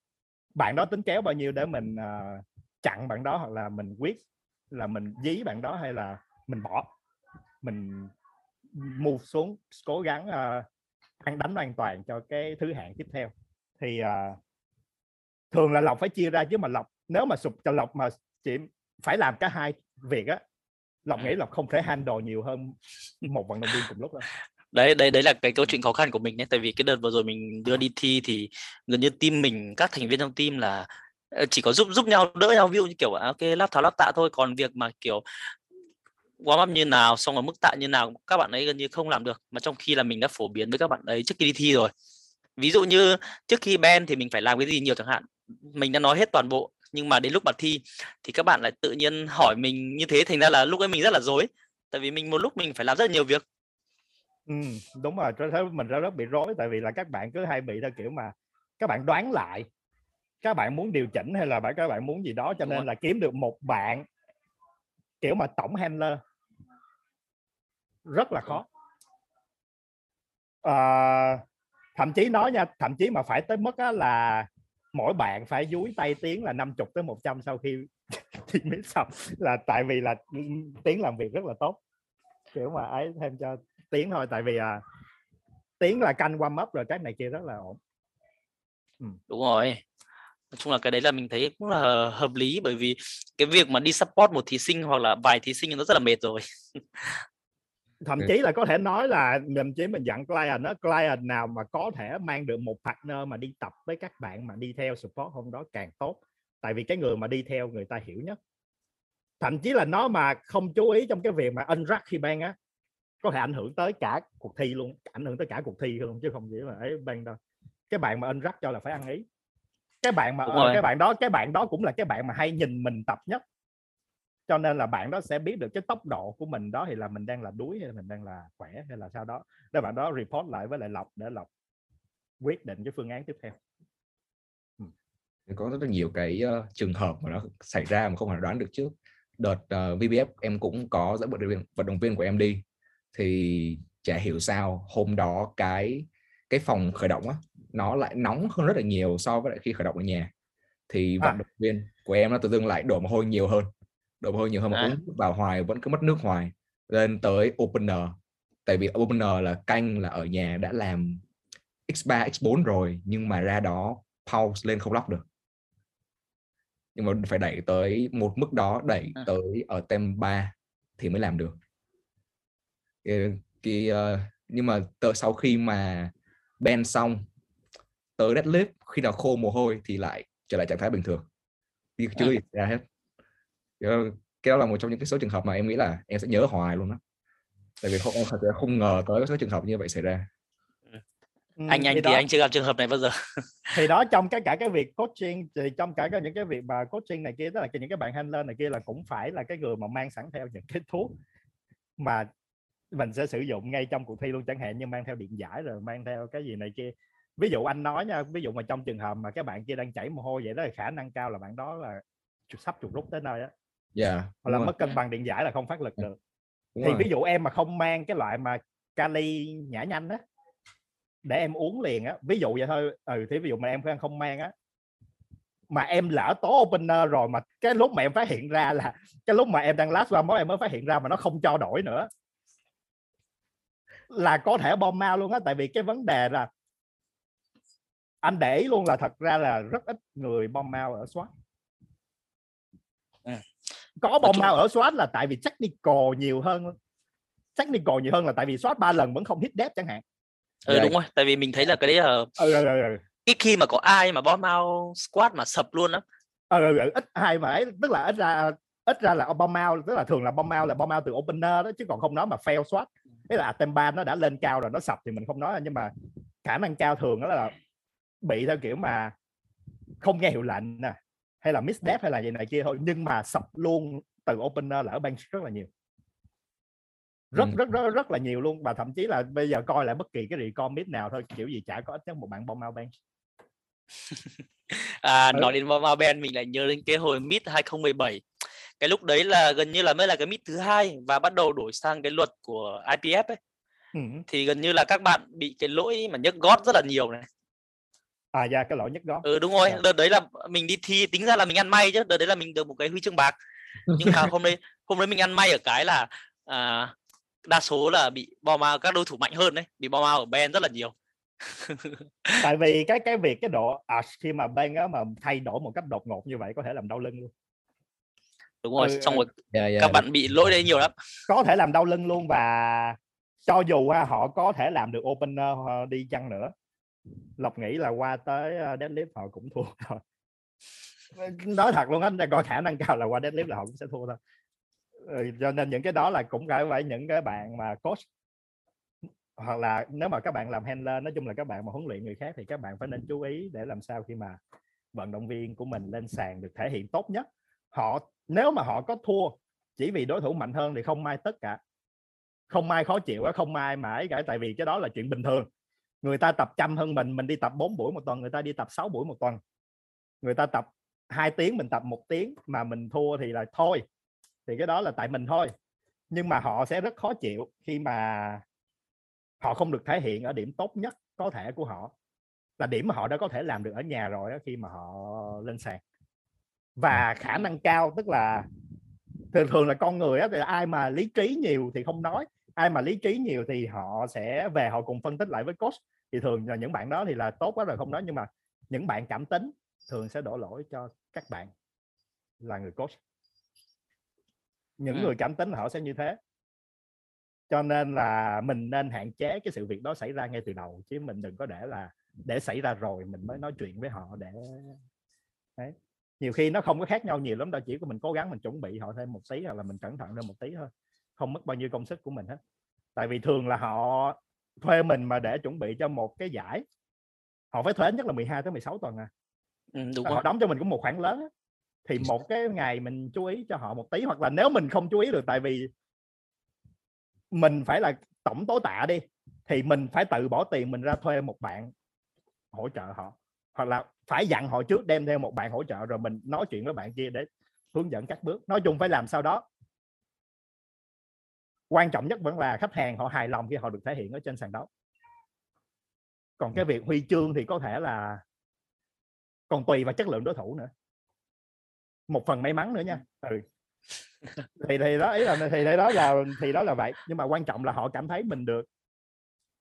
bạn đó tính kéo bao nhiêu để mình uh, chặn bạn đó hoặc là mình quyết là mình dí bạn đó hay là mình bỏ mình move xuống cố gắng uh, ăn đánh an toàn cho cái thứ hạng tiếp theo. Thì uh, thường là lộc phải chia ra chứ mà lộc nếu mà sụp cho lộc mà chỉ phải làm cả hai việc á lộc nghĩ lộc không thể handle nhiều hơn một vận động viên cùng lúc đâu. Đấy đấy đấy là cái câu chuyện khó khăn của mình nhé. Tại vì cái đợt vừa rồi mình đưa đi thi thì gần như team mình các thành viên trong team là ờ, chỉ có giúp giúp nhau đỡ nhau. Ví dụ như kiểu à, ok lắp tháo lắp tạ thôi. Còn việc mà kiểu warm up như nào xong rồi mức tạ như nào các bạn ấy gần như không làm được. Mà trong khi là mình đã phổ biến với các bạn ấy trước khi đi thi rồi. Ví dụ như trước khi ben thì mình phải làm cái gì nhiều chẳng hạn. Mình đã nói hết toàn bộ nhưng mà đến lúc mà thi thì các bạn lại tự nhiên hỏi mình như thế thành ra là lúc ấy mình rất là dối tại vì mình một lúc mình phải làm rất nhiều việc. Ừ, đúng rồi tôi thấy mình rất rất bị rối tại vì là các bạn cứ hay bị theo kiểu mà các bạn đoán lại. Các bạn muốn điều chỉnh hay là các bạn muốn gì đó cho đúng nên rồi. là kiếm được một bạn kiểu mà tổng handler rất là khó. À, thậm chí nói nha thậm chí mà phải tới mức á, là mỗi bạn phải dúi tay tiếng là 50 tới 100 sau khi [laughs] thi miss xong. Là tại vì là tiếng làm việc rất là tốt. Kiểu mà ấy thêm cho tiếng thôi tại vì à, tiếng là canh warm up rồi cái này kia rất là ổn. Ừ. đúng rồi. Nói chung là cái đấy là mình thấy cũng là hợp lý bởi vì cái việc mà đi support một thí sinh hoặc là vài thí sinh nó rất là mệt rồi [laughs] thậm chí là có thể nói là thậm chí mình dặn client đó client nào mà có thể mang được một partner mà đi tập với các bạn mà đi theo support hôm đó càng tốt. Tại vì cái người mà đi theo người ta hiểu nhất. Thậm chí là nó mà không chú ý trong cái việc mà unruck khi ban á có thể ảnh hưởng tới cả cuộc thi luôn ảnh hưởng tới cả cuộc thi luôn chứ không chỉ là ấy ban đâu. Cái bạn mà unruck cho là phải ăn ý. Cái bạn mà cái bạn đó cái bạn đó cũng là cái bạn mà hay nhìn mình tập nhất cho nên là bạn đó sẽ biết được cái tốc độ của mình đó thì là mình đang là đuối hay là mình đang là khỏe hay là sao đó. Để bạn đó report lại với lại lộc để lộc quyết định cái phương án tiếp theo. Ừ. có rất là nhiều cái uh, trường hợp mà nó xảy ra mà không thể đoán được trước. Đợt uh, ờ, VBF em cũng có dẫn vận động viên vận động viên của em đi. Thì chả hiểu sao hôm đó cái cái phòng khởi động á nó lại nóng hơn rất là nhiều so với lại khi khởi động ở nhà. Thì vận à. động viên của em nó tự dưng lại đổ mồ hôi nhiều hơn đổ hôi nhiều hơn mà à. uống vào hoài vẫn cứ mất nước hoài lên tới opener tại vì opener là canh là ở nhà đã làm x3 x4 rồi nhưng mà ra đó pause lên không lóc được nhưng mà phải đẩy tới một mức đó đẩy à. tới ở tem 3 thì mới làm được cái, cái uh, nhưng mà tới sau khi mà ben xong tới deadlift khi nào khô mồ hôi thì lại trở lại trạng thái bình thường chưa à. ra hết cái đó là một trong những cái số trường hợp mà em nghĩ là em sẽ nhớ hoài luôn đó tại vì không em thật không ngờ tới số trường hợp như vậy xảy ra. Ừ, anh anh thì, thì anh chưa gặp trường hợp này bao giờ. [laughs] Thì đó trong cái cả cái việc coaching thì trong cả những cái việc mà coaching này kia tức là những cái bạn handler này kia là cũng phải là cái người mà mang sẵn theo những cái thuốc mà mình sẽ sử dụng ngay trong cuộc thi luôn chẳng hạn như mang theo điện giải rồi mang theo cái gì này kia. Ví dụ anh nói nha ví dụ mà trong trường hợp mà các bạn kia đang chảy mồ hôi vậy đó là khả năng cao là bạn đó là sắp chuột rút tới nơi á yeah, hoặc là mất cân bằng điện giải là không phát lực được đúng thì rồi. ví dụ em mà không mang cái loại mà kali nhả nhanh á để em uống liền á ví dụ vậy thôi ừ thì ví dụ mà em không mang á mà em lỡ tố opener rồi mà cái lúc mà em phát hiện ra là cái lúc mà em đang last one em mới phát hiện ra mà nó không cho đổi nữa là có thể bom mau luôn á tại vì cái vấn đề là anh để ý luôn là thật ra là rất ít người bom mau ở SWAT. Có bom mau ở SWAT là tại vì technical nhiều hơn technical nhiều hơn là tại vì SWAT ba lần vẫn không hit dead chẳng hạn. Ừ, đúng rồi tại vì mình thấy là cái đấy là ừ, ừ, ừ, ừ. ít khi mà có ai mà bom mau squad mà sập luôn á. Ừ, ừ, ừ, ít ai mà ấy tức là ít ra ít ra là bom mau tức là thường là bom mau là bom mau từ opener đó chứ còn không nói mà fail SWAT. Thế là Atemba nó đã lên cao rồi nó sập thì mình không nói nhưng mà khả năng cao thường đó là bị theo kiểu mà không nghe hiệu lệnh nè hay là miss death hay là gì này kia thôi nhưng mà sập luôn từ opener là ở bench rất là nhiều rất ừ. rất rất rất là nhiều luôn và thậm chí là bây giờ coi lại bất kỳ cái recon miss nào thôi kiểu gì chả có ít nhất một bạn bom out bench [laughs] à, Ừ. nói đến Mama Ben mình lại nhớ đến cái hồi Meet 2017 cái lúc đấy là gần như là mới là cái Meet thứ hai và bắt đầu đổi sang cái luật của IPF ấy ừ. thì gần như là các bạn bị cái lỗi mà nhấc gót rất là nhiều này à dạ cái lỗi nhất gót ừ đúng rồi Dạ. đợt đấy là mình đi thi tính ra là mình ăn may chứ đợt đấy là mình được một cái huy chương bạc. [laughs] Nhưng mà hôm đấy hôm đấy mình ăn may ở cái là à, đa số là bị bom out các đối thủ mạnh hơn đấy bị bom out ở Ben rất là nhiều. [laughs] Tại vì cái cái việc cái độ à, khi mà bên á mà thay đổi một cách đột ngột như vậy có thể làm đau lưng luôn. Đúng rồi Ừ, xong ừ. rồi Dạ, dạ, các bạn bị lỗi đấy nhiều lắm. Có thể làm đau lưng luôn và cho dù ha, họ có thể làm được opener ờ, đi chăng nữa lộc nghĩ là qua tới ờ, deadlift họ cũng thua [laughs] rồi. Nói thật luôn á có khả năng cao là qua deadlift là họ cũng sẽ thua thôi. Ừ, cho nên những cái đó là cũng phải phải những cái bạn mà coach. Hoặc là nếu mà các bạn làm handler nói chung là các bạn mà huấn luyện người khác thì các bạn phải nên chú ý để làm sao khi mà vận động viên của mình lên sàn được thể hiện tốt nhất. Họ nếu mà họ có thua chỉ vì đối thủ mạnh hơn thì không mai tất cả. Không mai khó chịu không mai mãi cả tại vì cái đó là chuyện bình thường người ta tập chăm hơn mình mình đi tập 4 buổi một tuần người ta đi tập 6 buổi một tuần. Người ta tập 2 tiếng mình tập một tiếng mà mình thua thì là thôi. Thì cái đó là tại mình thôi. Nhưng mà họ sẽ rất khó chịu khi mà họ không được thể hiện ở điểm tốt nhất có thể của họ là điểm mà họ đã có thể làm được ở nhà rồi á, khi mà họ lên sàn. Và khả năng cao tức là thường thường là con người á thì ai mà lý trí nhiều thì không nói ai mà lý trí nhiều thì họ sẽ về họ cùng phân tích lại với coach. Thì thường là những bạn đó thì là tốt quá rồi không nói nhưng mà những bạn cảm tính thường sẽ đổ lỗi cho các bạn là người coach. Những Ừ. người cảm tính họ sẽ như thế. Cho nên là mình nên hạn chế cái sự việc đó xảy ra ngay từ đầu chứ mình đừng có để là để xảy ra rồi mình mới nói chuyện với họ để đấy. Nhiều khi nó không có khác nhau nhiều lắm đâu chỉ có mình cố gắng mình chuẩn bị họ thêm một tí hoặc là mình cẩn thận hơn một tí thôi không mất bao nhiêu công sức của mình hết. Tại vì thường là họ thuê mình mà để chuẩn bị cho một cái giải. Họ phải thuê nhất là 12 tới 16 tuần à. Ừ, đúng họ rồi. đóng cho mình cũng một khoản lớn á. thì một cái ngày mình chú ý cho họ một tí hoặc là nếu mình không chú ý được tại vì mình phải là tổng tố tạ đi thì mình phải tự bỏ tiền mình ra thuê một bạn hỗ trợ họ. Hoặc là phải dặn họ trước đem theo một bạn hỗ trợ rồi mình nói chuyện với bạn kia để hướng dẫn các bước. Nói chung phải làm sao đó quan trọng nhất vẫn là khách hàng họ hài lòng khi họ được thể hiện ở trên sàn đấu. Còn cái việc huy chương thì có thể là còn tùy vào chất lượng đối thủ nữa. Một phần may mắn nữa nha. Ừ. thì thì đó ý là thì thì đó là thì đó là vậy. Nhưng mà quan trọng là họ cảm thấy mình được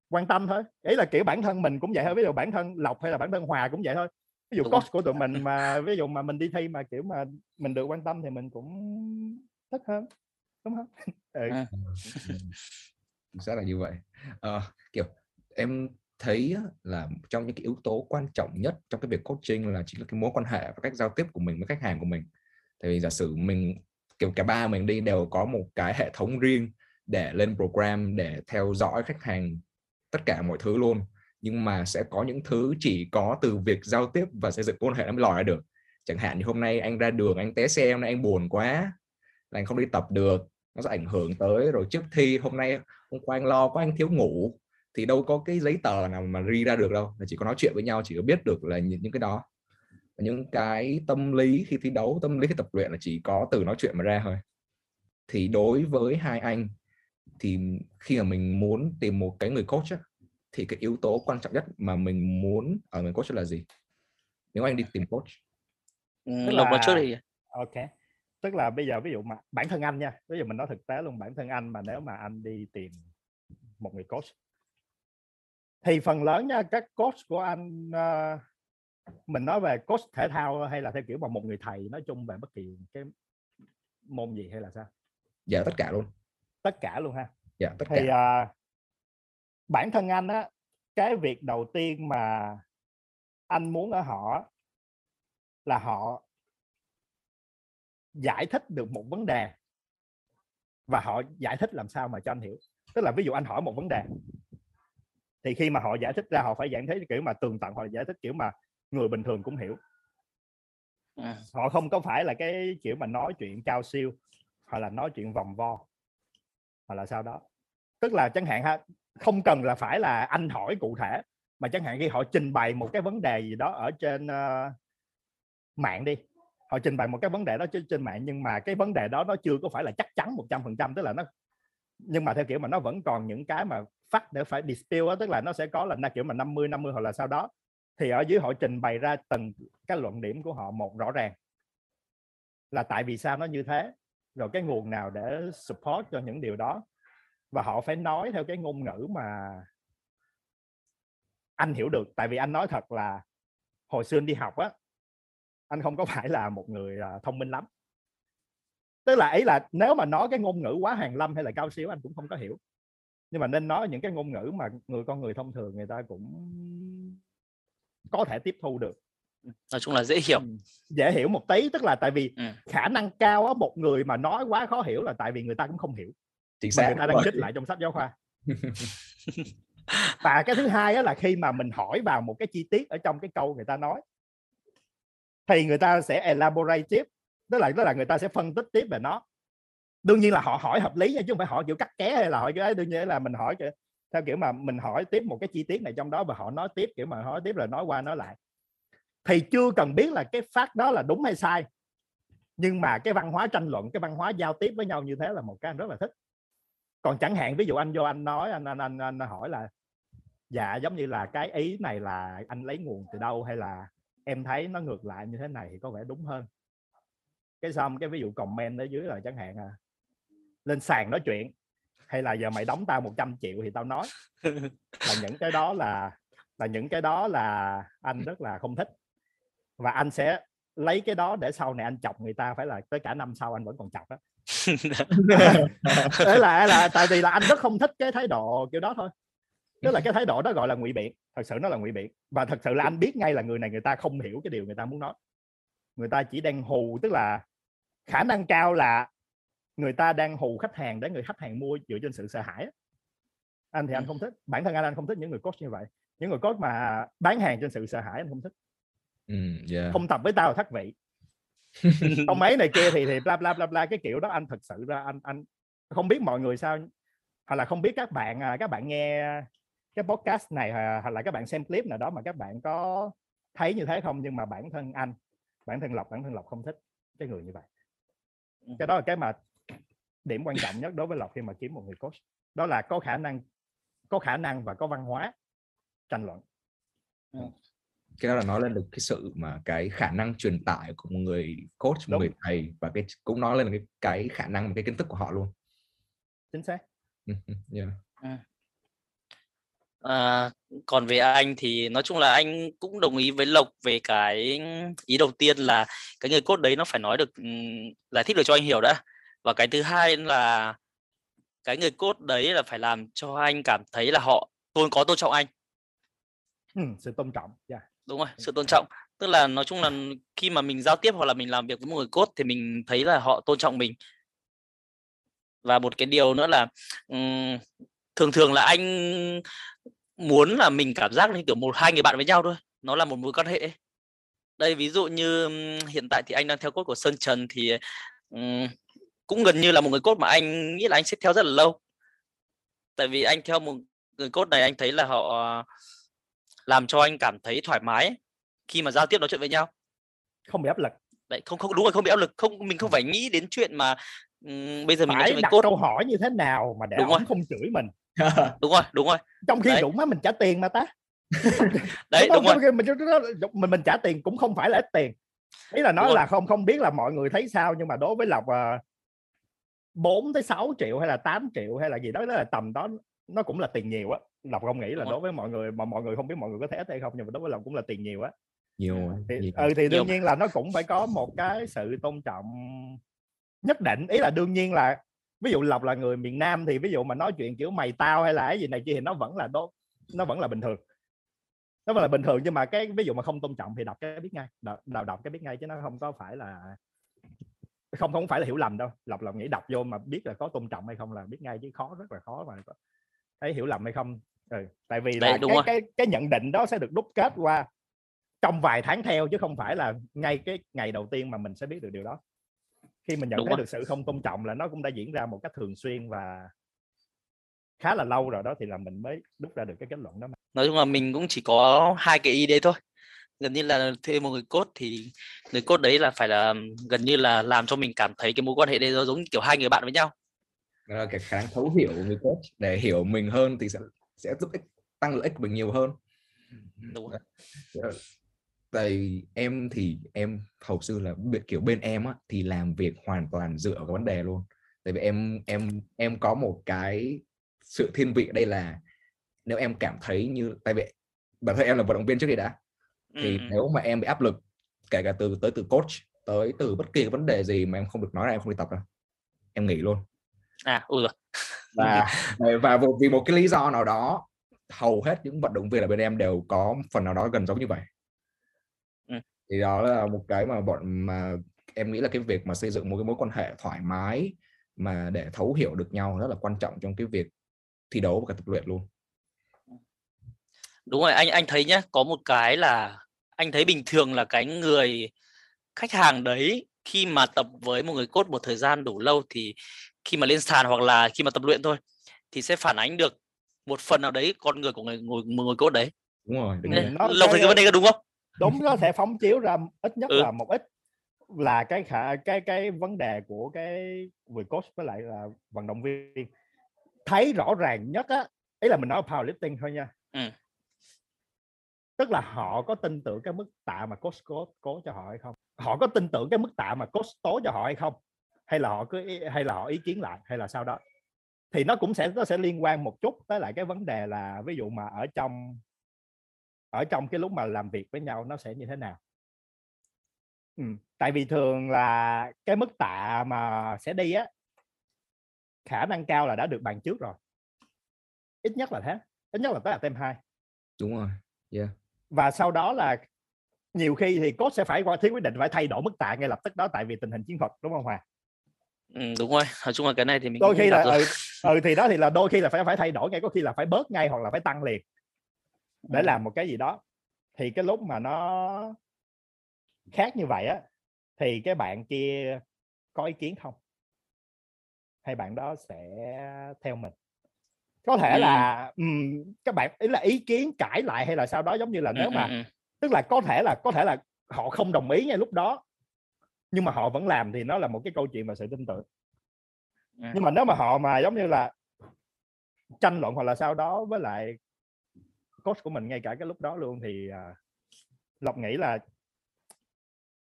quan tâm thôi. Ý là kiểu bản thân mình cũng vậy thôi. Ví dụ bản thân lộc hay là bản thân hòa cũng vậy thôi. Ví dụ coach của tụi mình mà ví dụ mà mình đi thi mà kiểu mà mình được quan tâm thì mình cũng thích hơn đúng không? Ừ. Chính xác là như vậy. Ờ, kiểu em thấy á, là trong những cái yếu tố quan trọng nhất trong cái việc coaching là chính là cái mối quan hệ và cách giao tiếp của mình với khách hàng của mình. Tại vì giả sử mình kiểu cả ba mình đi đều có một cái hệ thống riêng để lên program để theo dõi khách hàng tất cả mọi thứ luôn. Nhưng mà sẽ có những thứ chỉ có từ việc giao tiếp và xây dựng mối quan hệ nó mới lòi ra được. Chẳng hạn như hôm nay anh ra đường anh té xe hôm nay anh buồn quá là anh không đi tập được nó sẽ ảnh hưởng tới. Rồi trước thi hôm nay hôm qua anh lo quá anh thiếu ngủ thì đâu có cái giấy tờ nào mà ri ra được đâu là chỉ có nói chuyện với nhau chỉ có biết được là những, những cái đó. Và những cái tâm lý khi thi đấu tâm lý khi tập luyện là chỉ có từ nói chuyện mà ra thôi. Thì đối với hai anh thì khi mà mình muốn tìm một cái người coach á, thì cái yếu tố quan trọng nhất mà mình muốn ở người coach là gì? Nếu anh đi tìm coach. Ừ, Tức lộc nói trước là- đi. Ok tức là bây giờ ví dụ mà bản thân anh nha ví dụ mình nói thực tế luôn bản thân anh mà nếu mà anh đi tìm một người coach thì phần lớn nha các coach của anh ờ, mình nói về coach thể thao hay là theo kiểu mà một người thầy nói chung về bất kỳ cái môn gì hay là sao? Dạ tất cả luôn. Tất cả luôn ha? Dạ tất thì cả. à, bản thân anh á cái việc đầu tiên mà anh muốn ở họ là họ giải thích được một vấn đề và họ giải thích làm sao mà cho anh hiểu. Tức là ví dụ anh hỏi một vấn đề thì khi mà họ giải thích ra họ phải giải thích kiểu mà tường tận họ giải thích kiểu mà người bình thường cũng hiểu. Ừ. họ không có phải là cái kiểu mà nói chuyện cao siêu hoặc là nói chuyện vòng vo hoặc là sao đó. Tức là chẳng hạn ha không cần là phải là anh hỏi cụ thể mà chẳng hạn khi họ trình bày một cái vấn đề gì đó ở trên uh, mạng đi họ trình bày một cái vấn đề đó trên, trên mạng nhưng mà cái vấn đề đó nó chưa có phải là chắc chắn 100% tức là nó nhưng mà theo kiểu mà nó vẫn còn những cái mà phát để phải dispute đó, tức là nó sẽ có là na kiểu mà 50 50 hoặc là sau đó. Thì ở dưới họ trình bày ra từng cái luận điểm của họ một rõ ràng. Là tại vì sao nó như thế? Rồi cái nguồn nào để support cho những điều đó? Và họ phải nói theo cái ngôn ngữ mà anh hiểu được. Tại vì anh nói thật là hồi xưa anh đi học á anh không có phải là một người uh, thông minh lắm. Tức là ý là nếu mà nói cái ngôn ngữ quá hàng lâm hay là cao siêu anh cũng không có hiểu. Nhưng mà nên nói những cái ngôn ngữ mà người con người thông thường người ta cũng có thể tiếp thu được. Nói chung là dễ hiểu. Dễ hiểu một tí tức là tại vì ừ. khả năng cao á một người mà nói quá khó hiểu là tại vì người ta cũng không hiểu. Chính xác. người ta đang trích lại trong sách giáo khoa. [laughs] Và cái thứ hai á là khi mà mình hỏi vào một cái chi tiết ở trong cái câu người ta nói thì người ta sẽ elaborate tiếp. Tức là tức là người ta sẽ phân tích tiếp về nó. Đương nhiên là họ hỏi hợp lý nha chứ không phải hỏi kiểu cắt ké hay là hỏi cái đương nhiên là mình hỏi theo kiểu mà mình hỏi tiếp một cái chi tiết này trong đó và họ nói tiếp kiểu mà hỏi tiếp là nói qua nói lại. Thì chưa cần biết là cái phát đó là đúng hay sai. Nhưng mà cái văn hóa tranh luận cái văn hóa giao tiếp với nhau như thế là một cái anh rất là thích. Còn chẳng hạn ví dụ anh vô anh nói anh anh anh, anh hỏi là dạ giống như là cái ý này là anh lấy nguồn từ đâu hay là em thấy nó ngược lại như thế này thì có vẻ đúng hơn. Cái xong cái ví dụ comment ở dưới là chẳng hạn à, lên sàn nói chuyện hay là giờ mày đóng tao 100 triệu thì tao nói. Là những cái đó là là những cái đó là anh rất là không thích. Và anh sẽ lấy cái đó để sau này anh chọc người ta phải là tới cả năm sau anh vẫn còn chọc đó đấy [laughs] [laughs] là là tại vì là anh rất không thích cái thái độ kiểu đó thôi tức là cái thái độ đó gọi là ngụy biện. Thật sự nó là ngụy biện. Và thật sự là anh biết ngay là người này người ta không hiểu cái điều người ta muốn nói. Người ta chỉ đang hù tức là khả năng cao là người ta đang hù khách hàng để người khách hàng mua dựa trên sự sợ hãi anh thì anh không thích. Bản thân anh anh không thích những người coach như vậy. Những người coach mà bán hàng trên sự sợ hãi anh không thích. Mm, yeah. không tập với tao là thất vị. [laughs] Không mấy này kia thì thì bla bla bla bla cái kiểu đó anh thật sự ra anh anh không biết mọi người sao. Hoặc là không biết các bạn à, các bạn nghe cái podcast này hoặc là các bạn xem clip nào đó mà các bạn có thấy như thế không nhưng mà bản thân anh bản thân lộc bản thân lộc không thích cái người như vậy. Cái đó là cái mà điểm quan trọng nhất đối với lộc khi mà kiếm một người coach. Đó là có khả năng có khả năng và có văn hóa tranh luận. Cái đó là nói lên được cái sự mà cái khả năng truyền tải của một người coach một Đúng. người thầy và cái cũng nói lên cái cái khả năng cái kiến thức của họ luôn. Chính xác. [laughs] Yeah. À, còn về anh thì nói chung là anh cũng đồng ý với Lộc về cái ý đầu tiên là cái người cốt đấy nó phải nói được giải thích được cho anh hiểu đã. Và cái thứ hai là cái người cốt đấy là phải làm cho anh cảm thấy là họ tôn có tôn trọng anh. Ừ, sự tôn trọng yeah. đúng rồi sự tôn trọng. Tức là nói chung là khi mà mình giao tiếp hoặc là mình làm việc với một người cốt thì mình thấy là họ tôn trọng mình. Và một cái điều nữa là um, thường thường là anh muốn là mình cảm giác như kiểu một hai người bạn với nhau thôi nó là một mối quan hệ đây ví dụ như hiện tại thì anh đang theo cốt của Sơn Trần thì um, cũng gần như là một người cốt mà anh nghĩ là anh sẽ theo rất là lâu. Tại vì anh theo một người cốt này anh thấy là họ làm cho anh cảm thấy thoải mái khi mà giao tiếp nói chuyện với nhau. Không bị áp lực. Đấy không không đúng rồi không bị áp lực. Không mình không phải nghĩ đến chuyện mà um, bây giờ mình phải đặt cốt. câu hỏi như thế nào mà để đúng ông không chửi mình [laughs] đúng rồi đúng rồi. Trong khi đúng á mình trả tiền mà ta. [laughs] Đấy đúng, đúng rồi. mình, mình mình trả tiền cũng không phải là ít tiền. Ý là nói là không không biết là mọi người thấy sao nhưng mà đối với lộc uh, 4 tới 6 triệu hay là 8 triệu hay là gì đó đó là tầm đó nó cũng là tiền nhiều á. Lộc không nghĩ là đối với mọi người mà mọi người không biết mọi người có thể hay không nhưng mà đối với lộc cũng là tiền nhiều á. Nhiều thì, nhiều. ừ thì đương nhiều. nhiên là nó cũng phải có một cái sự tôn trọng nhất định. Ý là đương nhiên là ví dụ lộc là người miền nam thì ví dụ mà nói chuyện kiểu mày tao hay là cái gì này kia thì nó vẫn là đố nó vẫn là bình thường. Nó vẫn là bình thường nhưng mà cái ví dụ mà không tôn trọng thì đọc cái biết ngay đọc, đọc, đọc cái biết ngay chứ nó không có phải là không không phải là hiểu lầm đâu. Lộc lộc nghĩ đọc vô mà biết là có tôn trọng hay không là biết ngay chứ khó rất là khó mà thấy hiểu lầm hay không. Ừ. tại vì là đúng cái, cái cái nhận định đó sẽ được đúc kết qua trong vài tháng theo chứ không phải là ngay cái ngày đầu tiên mà mình sẽ biết được điều đó khi mình nhận đúng thấy rồi. được sự không tôn trọng là nó cũng đã diễn ra một cách thường xuyên và khá là lâu rồi đó thì là mình mới đúc ra được cái kết luận đó mà. Nói chung là mình cũng chỉ có hai cái ý đấy thôi. Gần như là thuê một người cốt thì người cốt đấy là phải là gần như là làm cho mình cảm thấy cái mối quan hệ đây nó giống như kiểu hai người bạn với nhau. Đó là cái khả năng thấu hiểu của người coach để hiểu mình hơn thì sẽ sẽ giúp ích tăng lợi ích mình nhiều hơn. Đúng rồi. Tại em thì em hầu sư là kiểu bên em á thì làm việc hoàn toàn dựa vào vấn đề luôn tại vì em em em có một cái sự thiên vị ở đây là nếu em cảm thấy như tại vì bản thân em là vận động viên trước đây đã thì Ừ, ừ. nếu mà em bị áp lực kể cả từ tới từ coach tới từ bất kỳ vấn đề gì mà em không được nói ra em không đi tập đâu em nghỉ luôn à ui rồi [laughs] và và vì một cái lý do nào đó hầu hết những vận động viên ở bên em đều có phần nào đó gần giống như vậy Ừ. thì đó là một cái mà bọn mà em nghĩ là cái việc mà xây dựng một cái mối quan hệ thoải mái mà để thấu hiểu được nhau rất là quan trọng trong cái việc thi đấu và cả tập luyện luôn. Đúng rồi anh anh thấy nhá có một cái là anh thấy bình thường là cái người khách hàng đấy khi mà tập với một người cốt một thời gian đủ lâu thì khi mà lên sàn hoặc là khi mà tập luyện thôi thì sẽ phản ánh được một phần nào đấy con người của người người, một người cốt đấy. Đúng rồi đúng rồi. nó lộc thấy cái- vấn đề đúng không đúng nó sẽ phóng chiếu ra ít nhất Ừ. là một ít. Là cái khả cái cái vấn đề của cái người coach với lại là vận động viên. Thấy rõ ràng nhất á ý là mình nói powerlifting thôi nha. Ừ. tức là họ có tin tưởng cái mức tạ mà coach cố, cố cho họ hay không? Họ có tin tưởng cái mức tạ mà coach tố cho họ hay không? Hay là họ cứ hay là họ ý kiến lại hay là sao đó? Thì nó cũng sẽ nó sẽ liên quan một chút tới lại cái vấn đề là ví dụ mà ở trong ở trong cái lúc mà làm việc với nhau nó sẽ như thế nào? Ừ. tại vì thường là cái mức tạ mà sẽ đi á khả năng cao là đã được bàn trước rồi. Ít nhất là thế ít nhất là tới tem hai. Đúng rồi yeah. và sau đó là nhiều khi thì coach sẽ phải qua thiếu quyết định phải thay đổi mức tạ ngay lập tức đó tại vì tình hình chiến thuật đúng không Hòa? Ừ, đúng rồi. Nói chung là cái này thì mình đôi khi là ừ, ừ thì đó thì là đôi khi là phải phải thay đổi ngay có khi là phải bớt ngay hoặc là phải tăng liền để làm một cái gì đó thì cái lúc mà nó khác như vậy á thì cái bạn kia có ý kiến không hay bạn đó sẽ theo mình có thể Ừ. là ừm, các bạn ý là ý kiến cãi lại hay là sau đó giống như là nếu mà ừ. tức là có thể là có thể là họ không đồng ý ngay lúc đó nhưng mà họ vẫn làm thì nó là một cái câu chuyện mà sự tin tưởng Ừ. nhưng mà nếu mà họ mà giống như là tranh luận hoặc là sau đó với lại coach của mình ngay cả cái lúc đó luôn thì à, lộc nghĩ là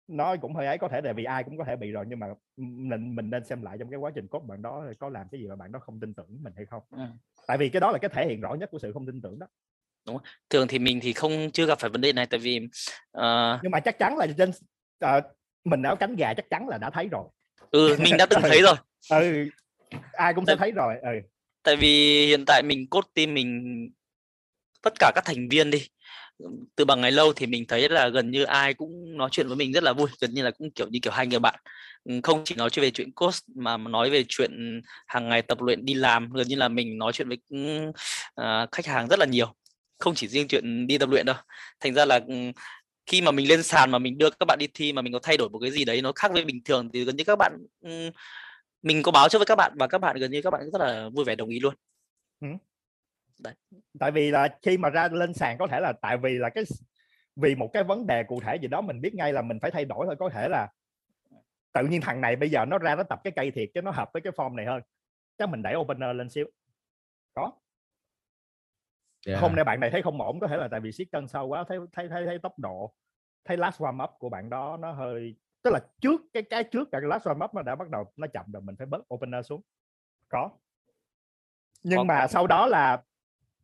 nó cũng hơi ấy có thể là vì ai cũng có thể bị rồi nhưng mà mình mình nên xem lại trong cái quá trình coach bạn đó có làm cái gì mà bạn đó không tin tưởng mình hay không. Ừ. tại vì cái đó là cái thể hiện rõ nhất của sự không tin tưởng đó. Thường thì mình thì không chưa gặp phải vấn đề này tại vì ờ, nhưng mà chắc chắn là trên ờ, mình áo cánh gà chắc chắn là đã thấy rồi. Ừ mình đã từng thấy rồi. [laughs] Ừ ai cũng sẽ Tại- thấy rồi ừ. tại vì hiện tại mình cốt team mình tất cả các thành viên đi. Từ bằng ngày lâu thì mình thấy là gần như ai cũng nói chuyện với mình rất là vui, gần như là cũng, kiểu như kiểu, hai người bạn. Không chỉ nói chuyện về chuyện cost mà nói về chuyện hàng ngày tập luyện đi làm, gần như là mình nói chuyện với à, khách hàng rất là nhiều, không chỉ riêng chuyện đi tập luyện đâu. Thành ra là khi mà mình lên sàn mà mình đưa các bạn đi thi mà mình có thay đổi một cái gì đấy nó khác với bình thường thì gần như các bạn mình có báo trước với các bạn và các bạn gần như các bạn rất là vui vẻ đồng ý luôn tại vì là khi mà ra lên sàn có thể là tại vì là cái vì một cái vấn đề cụ thể gì đó mình biết ngay là mình phải thay đổi thôi có thể là tự nhiên thằng này bây giờ nó ra nó tập cái cây thiệt cho nó hợp với cái form này hơn chắc mình đẩy opener lên xíu. Có. Yeah. hôm nay bạn này thấy không ổn có thể là tại vì siết cân sâu quá thấy thấy thấy, thấy tốc độ thấy last warm up của bạn đó nó hơi tức là trước cái cái trước cả cái last warm up nó đã bắt đầu nó chậm rồi mình phải bớt opener xuống. Có. Nhưng Có, mà sau đó là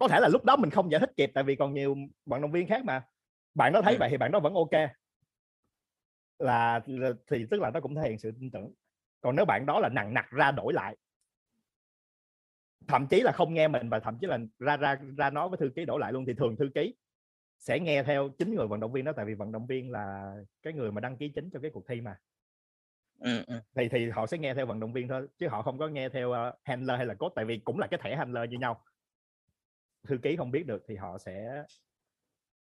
có thể là lúc đó mình không giải thích kịp tại vì còn nhiều vận động viên khác mà. Bạn đó thấy Ừ. vậy thì bạn đó vẫn ok. Là, là thì tức là nó cũng thể hiện sự tin tưởng. Còn nếu bạn đó là nặng nặc ra đổi lại thậm chí là không nghe mình và thậm chí là ra ra ra nói với thư ký đổi lại luôn thì thường thư ký sẽ nghe theo chính người vận động viên đó tại vì vận động viên là cái người mà đăng ký chính cho cái cuộc thi mà. Ừ, ừ. thì thì họ sẽ nghe theo vận động viên thôi chứ họ không có nghe theo uh, handler hay là coach tại vì cũng là cái thẻ handler như nhau thư ký không biết được thì họ sẽ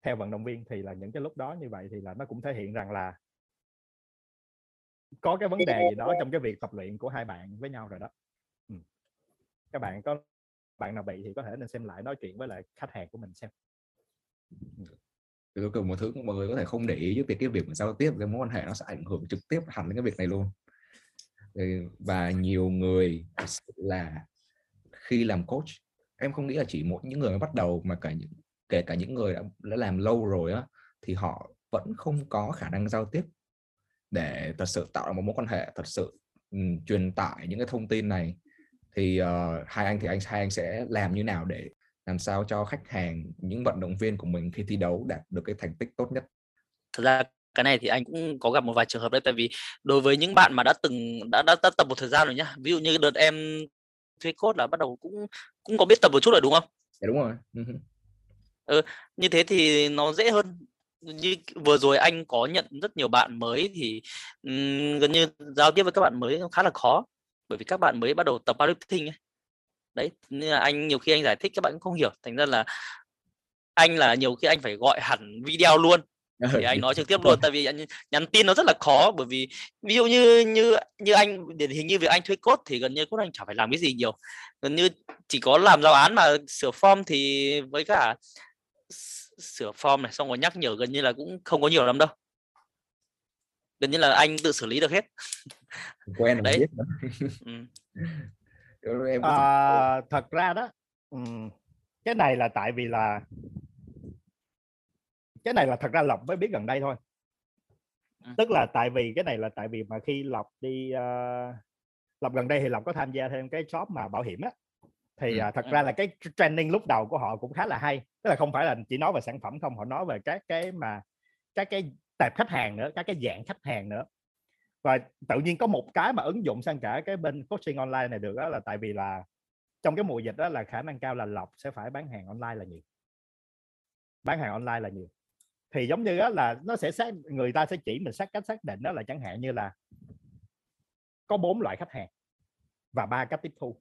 theo vận động viên. Thì là những cái lúc đó như vậy thì là nó cũng thể hiện rằng là có cái vấn đề gì đó trong cái việc tập luyện của hai bạn với nhau rồi đó. Ừ. các bạn có bạn nào bị thì có thể nên xem lại nói chuyện với lại khách hàng của mình xem. Thì cuối cùng một thứ mọi người có thể không để ý với việc cái việc mà giao tiếp cái mối quan hệ nó sẽ ảnh hưởng trực tiếp hẳn đến cái việc này luôn. Và nhiều người là khi làm coach em không nghĩ là chỉ mỗi những người mới bắt đầu mà cả những kể cả những người đã, đã làm lâu rồi á thì họ vẫn không có khả năng giao tiếp để thật sự tạo ra một mối quan hệ thật sự um, truyền tải những cái thông tin này. Thì uh, hai anh thì anh hai anh sẽ làm như nào để làm sao cho khách hàng những vận động viên của mình khi thi đấu đạt được cái thành tích tốt nhất? Thực ra cái này thì anh cũng có gặp một vài trường hợp đấy tại vì đối với những bạn mà đã từng đã đã, đã tập một thời gian rồi nhá ví dụ như đợt em thuê cốt là bắt đầu cũng cũng có biết tập một chút rồi đúng không? Dạ đúng rồi. ừ, như thế thì nó dễ hơn như vừa rồi anh có nhận rất nhiều bạn mới thì um, gần như giao tiếp với các bạn mới khá là khó bởi vì các bạn mới bắt đầu tập powerlifting ấy. đấy nên là anh nhiều khi anh giải thích các bạn cũng không hiểu thành ra là anh là nhiều khi anh phải gọi hẳn video luôn ờ, anh nói trực tiếp luôn tại vì nhắn, nhắn tin nó rất là khó bởi vì ví dụ như như như anh điển hình như việc anh thuê cốt thì gần như cốt anh chẳng phải làm cái gì nhiều. Gần như chỉ có làm giáo án mà sửa form thì với cả sửa form này xong rồi nhắc nhở gần như là cũng không có nhiều lắm đâu. Gần như là anh tự xử lý được hết. Quen [laughs] đấy. ừ. [laughs] à, thật ra đó cái này là tại vì là cái này là thật ra lộc mới biết gần đây thôi. Ừ. tức là tại vì cái này là tại vì mà khi lộc đi uh, lộc gần đây thì lộc có tham gia thêm cái shop mà bảo hiểm á. Thì uh, thật ra là cái training lúc đầu của họ cũng khá là hay. Tức là không phải là chỉ nói về sản phẩm không họ nói về các cái mà các cái tệp khách hàng nữa các cái dạng khách hàng nữa. Và tự nhiên có một cái mà ứng dụng sang cả cái bên coaching online này được đó là tại vì là trong cái mùa dịch đó là khả năng cao là lộc sẽ phải bán hàng online là nhiều. Bán hàng online là nhiều thì giống như đó là nó sẽ xác, người ta sẽ chỉ mình xác cách xác định đó là chẳng hạn như là có bốn loại khách hàng và ba cách tiếp thu.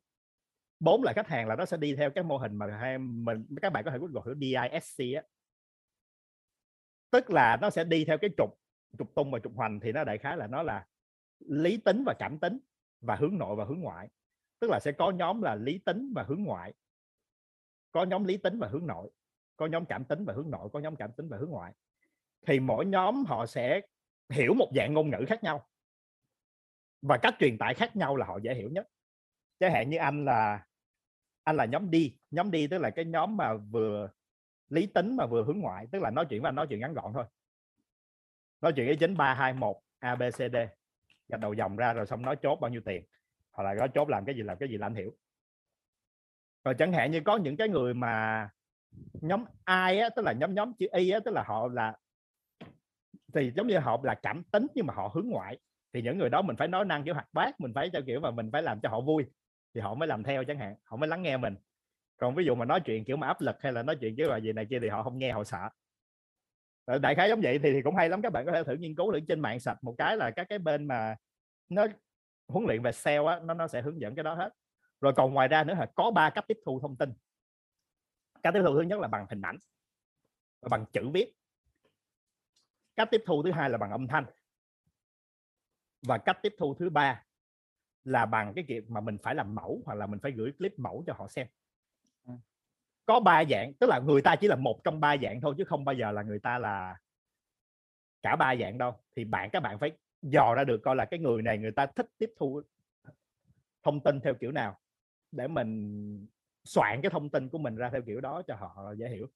Bốn loại khách hàng là nó sẽ đi theo cái mô hình mà hai mình, các bạn có thể gọi là DISC á. Tức là nó sẽ đi theo cái trục trục tung và trục hoành thì nó đại khái là nó là lý tính và cảm tính và hướng nội và hướng ngoại. Tức là sẽ có nhóm là lý tính và hướng ngoại, có nhóm lý tính và hướng nội có nhóm cảm tính và hướng nội, có nhóm cảm tính và hướng ngoại. Thì mỗi nhóm họ sẽ hiểu một dạng ngôn ngữ khác nhau. Và cách truyền tải khác nhau là họ dễ hiểu nhất. Chẳng hạn như anh là anh là nhóm đi. Nhóm đi tức là cái nhóm mà vừa lý tính mà vừa hướng ngoại, tức là nói chuyện và nói chuyện ngắn gọn thôi. Nói chuyện cái chính ba, hai, một, a, b, c, d. Gạch đầu dòng ra rồi xong nói chốt bao nhiêu tiền. Hoặc là nói chốt làm cái gì làm cái gì là anh hiểu. Rồi chẳng hạn như có những cái người mà nhóm ai á tức là nhóm nhóm chữ y á tức là họ là thì giống như họ là cảm tính nhưng mà họ hướng ngoại. Thì những người đó mình phải nói năng kiểu hoạt bát mình phải cho kiểu mà mình phải làm cho họ vui thì họ mới làm theo chẳng hạn họ mới lắng nghe mình. Còn ví dụ mà nói chuyện kiểu mà áp lực hay là nói chuyện kiểu là gì này kia thì họ không nghe họ sợ. Ờ, đại khái giống vậy thì, thì cũng hay lắm các bạn có thể thử nghiên cứu thử trên mạng sạch một cái là các cái bên mà nó huấn luyện về sale á nó nó sẽ hướng dẫn cái đó hết. Rồi còn ngoài ra nữa là có ba cách tiếp thu thông tin cách tiếp thu thứ nhất là bằng hình ảnh và bằng chữ viết. Cách tiếp thu thứ hai là bằng âm thanh. Và cách tiếp thu thứ ba là bằng cái việc mà mình phải làm mẫu hoặc là mình phải gửi clip mẫu cho họ xem. Ừ. có ba dạng tức là người ta chỉ là một trong ba dạng thôi chứ không bao giờ là người ta là cả ba dạng đâu. Thì bạn các bạn phải dò ra được coi là cái người này người ta thích tiếp thu thông tin theo kiểu nào để mình soạn cái thông tin của mình ra theo kiểu đó cho họ dễ hiểu.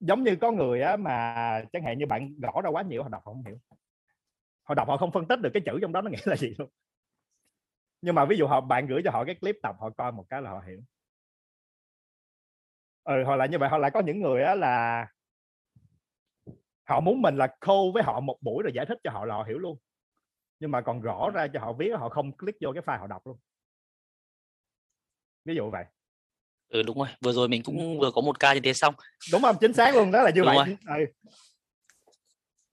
Giống như có người á mà chẳng hạn như bạn gõ ra quá nhiều, họ đọc họ không hiểu. Họ đọc họ không phân tích được cái chữ trong đó nó [laughs] nghĩa là gì luôn. Nhưng mà ví dụ họ, bạn gửi cho họ cái clip tập, họ coi một cái là họ hiểu. Ừ họ là như vậy họ lại có những người á là họ muốn mình là khô với họ một buổi rồi giải thích cho họ là họ hiểu luôn. Nhưng mà còn rõ ra cho họ viết họ không click vô cái file họ đọc luôn ví dụ vậy. Ừ đúng rồi vừa rồi mình cũng vừa có một ca như thế xong. Đúng không? Chính xác luôn đó là như [laughs] đúng vậy ừ.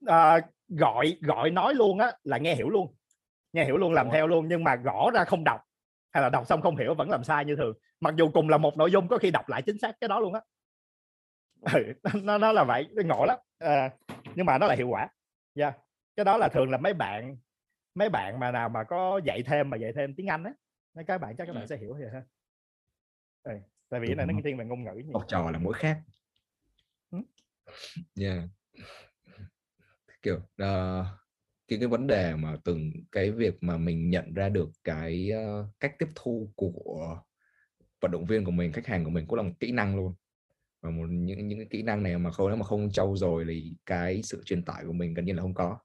à, gọi gọi nói luôn á là nghe hiểu luôn. Nghe hiểu luôn làm đúng theo luôn nhưng mà gõ ra không đọc hay là đọc xong không hiểu vẫn làm sai như thường. Mặc dù cùng là một nội dung có khi đọc lại chính xác cái đó luôn á. [laughs] Ừ, nó nó là vậy nó ngộ lắm. À, nhưng mà nó là hiệu quả. Yeah. cái đó là thường là mấy bạn mấy bạn mà nào mà có dạy thêm mà dạy thêm tiếng anh á mấy các bạn chắc các bạn sẽ hiểu vậy ha ừ tại vì cái này nó thiên về ngôn ngữ học trò là mỗi khác. Yeah. kiểu uh, cái cái vấn đề mà từng cái việc mà mình nhận ra được cái uh, cách tiếp thu của vận động viên của mình khách hàng của mình cũng là một kỹ năng luôn. Và một những những cái kỹ năng này mà không nếu mà không trau rồi thì cái sự truyền tải của mình gần như là không có.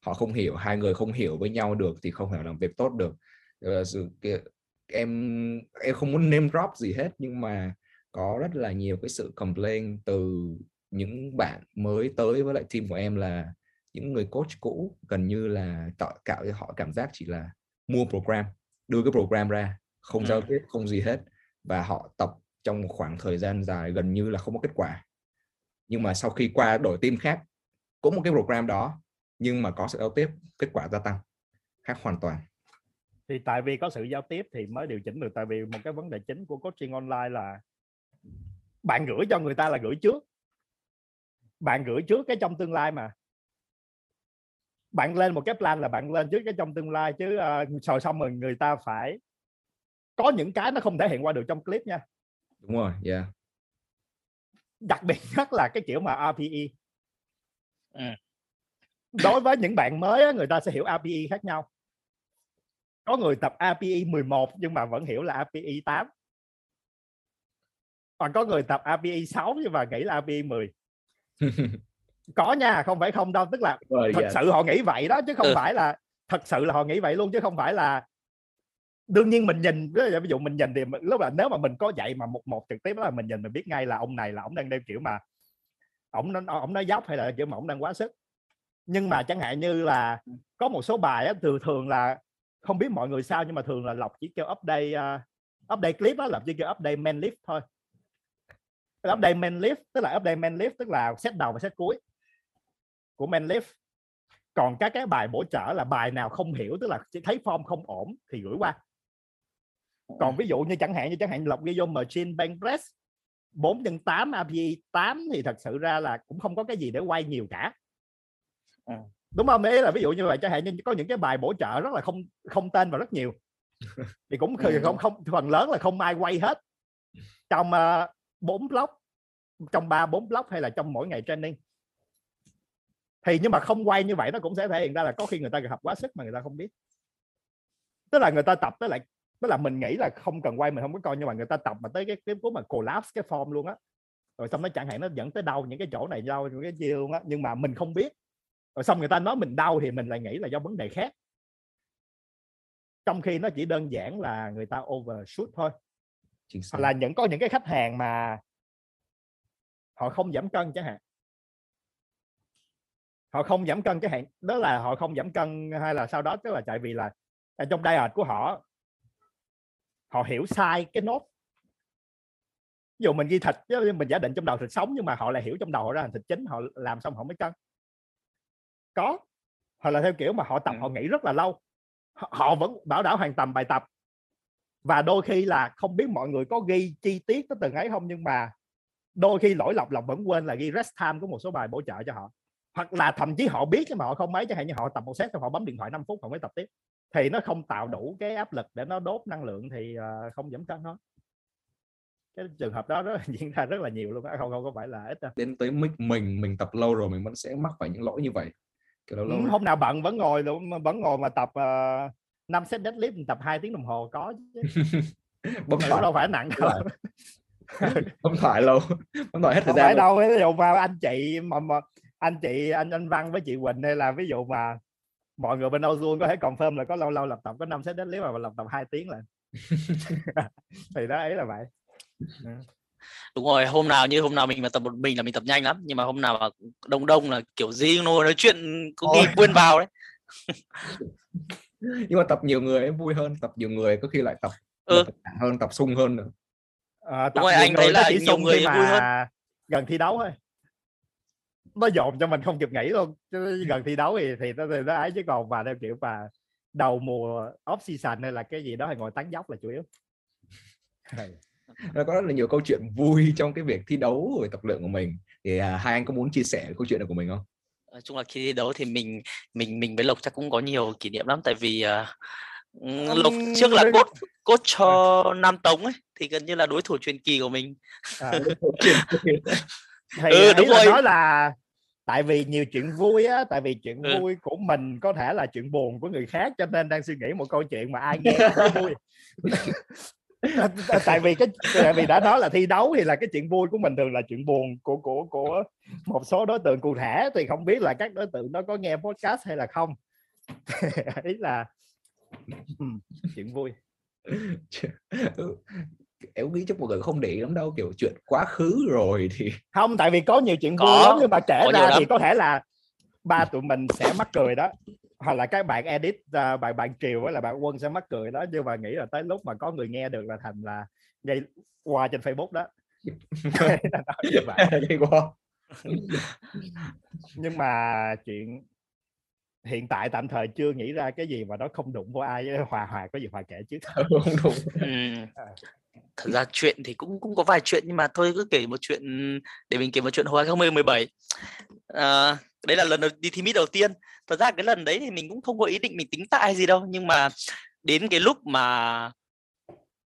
Họ không hiểu hai người không hiểu với nhau được thì không thể làm việc tốt được. Là sự em em không muốn name drop gì hết nhưng mà có rất là nhiều cái sự complain từ những bạn mới tới với lại team của em là những người coach cũ gần như là tạo cạo cho họ cảm giác chỉ là mua program đưa cái program ra không giao tiếp không gì hết. Và họ tập trong một khoảng thời gian dài gần như là không có kết quả. Nhưng mà sau khi qua đổi team khác cũng một cái program đó nhưng mà có sự giao tiếp kết quả gia tăng khác hoàn toàn thì tại vì có sự giao tiếp thì mới điều chỉnh được tại vì một cái vấn đề chính của coaching online là bạn gửi cho người ta là gửi trước. Bạn gửi trước cái trong tương lai mà. Bạn lên một cái plan là bạn lên trước cái trong tương lai chứ uh, rồi xong rồi người ta phải có những cái nó không thể hiện qua được trong clip nha. Đúng rồi yeah. Đặc biệt nhất là cái kiểu mà RPE ừ. đối với những bạn mới người ta sẽ hiểu RPE khác nhau có người tập API 11 nhưng mà vẫn hiểu là API 8 còn có người tập API 6 nhưng mà nghĩ là API 10 có nha không phải không đâu tức là rồi, thật yeah. sự họ nghĩ vậy đó chứ không ừ. phải là thật sự là họ nghĩ vậy luôn chứ không phải là đương nhiên mình nhìn ví dụ mình nhìn thì lúc là nếu mà mình có dạy mà một một trực tiếp là mình nhìn mình biết ngay là ông này là ông đang đeo kiểu mà ông nó ông nói dốc hay là kiểu mà ông đang quá sức nhưng mà chẳng hạn như là có một số bài á, thường thường là không biết mọi người sao nhưng mà thường là lộc chỉ kêu update uh, update clip đó là chỉ kêu update main lift thôi. Update main lift tức là update main lift tức là set đầu và set cuối của main lift còn các cái bài bổ trợ là bài nào không hiểu tức là chỉ thấy form không ổn thì gửi qua. Còn ví dụ như chẳng hạn như chẳng hạn lộc ghi vô machine bank press 4 nhân 8 API 8 thì thật sự ra là cũng không có cái gì để quay nhiều cả. À đúng không? Ý là ví dụ như vậy chẳng hạn như có những cái bài bổ trợ rất là không không tên và rất nhiều. [laughs] Thì cũng không không phần lớn là không ai quay hết. Trong uh, 4 block trong 3 4 block hay là trong mỗi ngày training. Thì nhưng mà không quay như vậy nó cũng sẽ thể hiện ra là có khi người ta gặp quá sức mà người ta không biết. Tức là người ta tập tới lại tức là mình nghĩ là không cần quay mình không có coi nhưng mà người ta tập mà tới cái cái cuối mà collapse cái form luôn á. Rồi xong nó chẳng hạn nó dẫn tới đau những cái chỗ này đau những cái kia luôn á. Nhưng mà mình không biết rồi xong người ta nói mình đau thì mình lại nghĩ là do vấn đề khác. Trong khi nó chỉ đơn giản là người ta overshoot thôi. Hoặc là những có những cái khách hàng mà họ không giảm cân chẳng hạn. Họ không giảm cân cái hạn đó là họ không giảm cân hay là sau đó tức là tại vì là trong diet của họ họ hiểu sai cái nốt. Ví dụ mình ghi thịt chứ mình giả định trong đầu thịt sống nhưng mà họ lại hiểu trong đầu họ ra thành thịt chính họ làm xong họ mới cân có. Hoặc là theo kiểu mà họ tập họ nghĩ rất là lâu họ vẫn bảo đảo hoàn tầm bài tập. Và đôi khi là không biết mọi người có ghi chi tiết tới từng ấy không nhưng mà đôi khi lỗi lọc lọc vẫn quên là ghi rest time của một số bài bổ trợ cho họ. Hoặc là thậm chí họ biết nhưng mà họ không mấy chẳng hạn như họ tập một set xong họ bấm điện thoại 5 phút họ mới tập tiếp. Thì nó không tạo đủ cái áp lực để nó đốt năng lượng thì uh, không giảm cân thôi cái trường hợp đó rất là [laughs] diễn ra rất là nhiều luôn không không có phải là ít đâu. Đến tới mức mình mình tập lâu rồi mình vẫn sẽ mắc phải những lỗi như vậy Kiểu lâu, lâu hôm nào bận vẫn ngồi vẫn ngồi mà tập uh, ờ, 5 set deadlift tập 2 tiếng đồng hồ có [laughs] bấm thoại. đâu phải nặng đâu. [laughs] bấm thoại lâu. [laughs] Bấm thoại hết thời gian phải đâu ví dụ mà anh chị mà, mà anh chị anh anh Văn với chị Quỳnh hay là ví dụ mà mọi người bên Ozone có thể confirm là có lâu lâu lập tập có năm set deadlift mà lập tập 2 tiếng là thì đó ấy là vậy đúng rồi hôm nào như hôm nào mình mà tập một mình là mình tập nhanh lắm nhưng mà hôm nào mà đông đông là kiểu gì nó nói chuyện có khi quên vào đấy. [laughs] Nhưng mà tập nhiều người ấy vui hơn tập nhiều người có khi lại tập ừ. hơn tập sung hơn nữa à, tập đúng rồi anh thấy là nhiều người vui hơn. gần thi đấu thôi. Nó dồn cho mình không kịp nghỉ luôn chứ gần thi đấu thì thì nó, thì nó ấy chứ còn mà theo kiểu mà đầu mùa off season hay là cái gì đó hay ngồi tán dốc là chủ yếu nó có rất là nhiều câu chuyện vui trong cái việc thi đấu rồi tập luyện của mình thì à, hai anh có muốn chia sẻ câu chuyện này của mình không? Nói chung là khi thi đấu thì mình mình mình với Lộc chắc cũng có nhiều kỷ niệm lắm tại vì uh, Lộc trước là cốt cốt cho Nam Tống ấy thì gần như là đối thủ truyền kỳ của mình. À, [laughs] thì Ừ, ý đúng rồi. nói là tại vì nhiều chuyện vui á tại vì chuyện Ừ. vui của mình có thể là chuyện buồn của người khác cho nên đang suy nghĩ một câu chuyện mà ai nghe [laughs] cũng vui tại vì cái tại vì đã nói là thi đấu thì là cái chuyện vui của mình thường là chuyện buồn của của của một số đối tượng cụ thể thì không biết là các đối tượng đó có nghe podcast hay là không. [laughs] Ý là chuyện vui. [laughs] Em nghĩ chắc mọi người không để ý lắm đâu kiểu chuyện quá khứ rồi thì không tại vì có nhiều chuyện vui Có, lắm nhưng mà kể ra thì có thể là ba tụi mình sẽ mắc cười đó hoặc là các bạn edit uh, bạn bạn triều với là bạn quân sẽ mắc cười đó nhưng mà nghĩ là tới lúc mà có người nghe được là thành là gây qua trên facebook đó [laughs] [laughs] nhưng mà chuyện hiện tại tạm thời chưa nghĩ ra cái gì mà nó không đụng vô ai với hòa hòa có gì hòa kể chứ không đúng Ừm. À. Thật ra chuyện thì cũng cũng có vài chuyện nhưng mà thôi cứ kể một chuyện để mình kể một chuyện hồi 2017. À, đấy là lần đầu đi thi mít đầu tiên. Thật ra cái lần đấy thì mình cũng không có ý định mình tính tại gì đâu nhưng mà đến cái lúc mà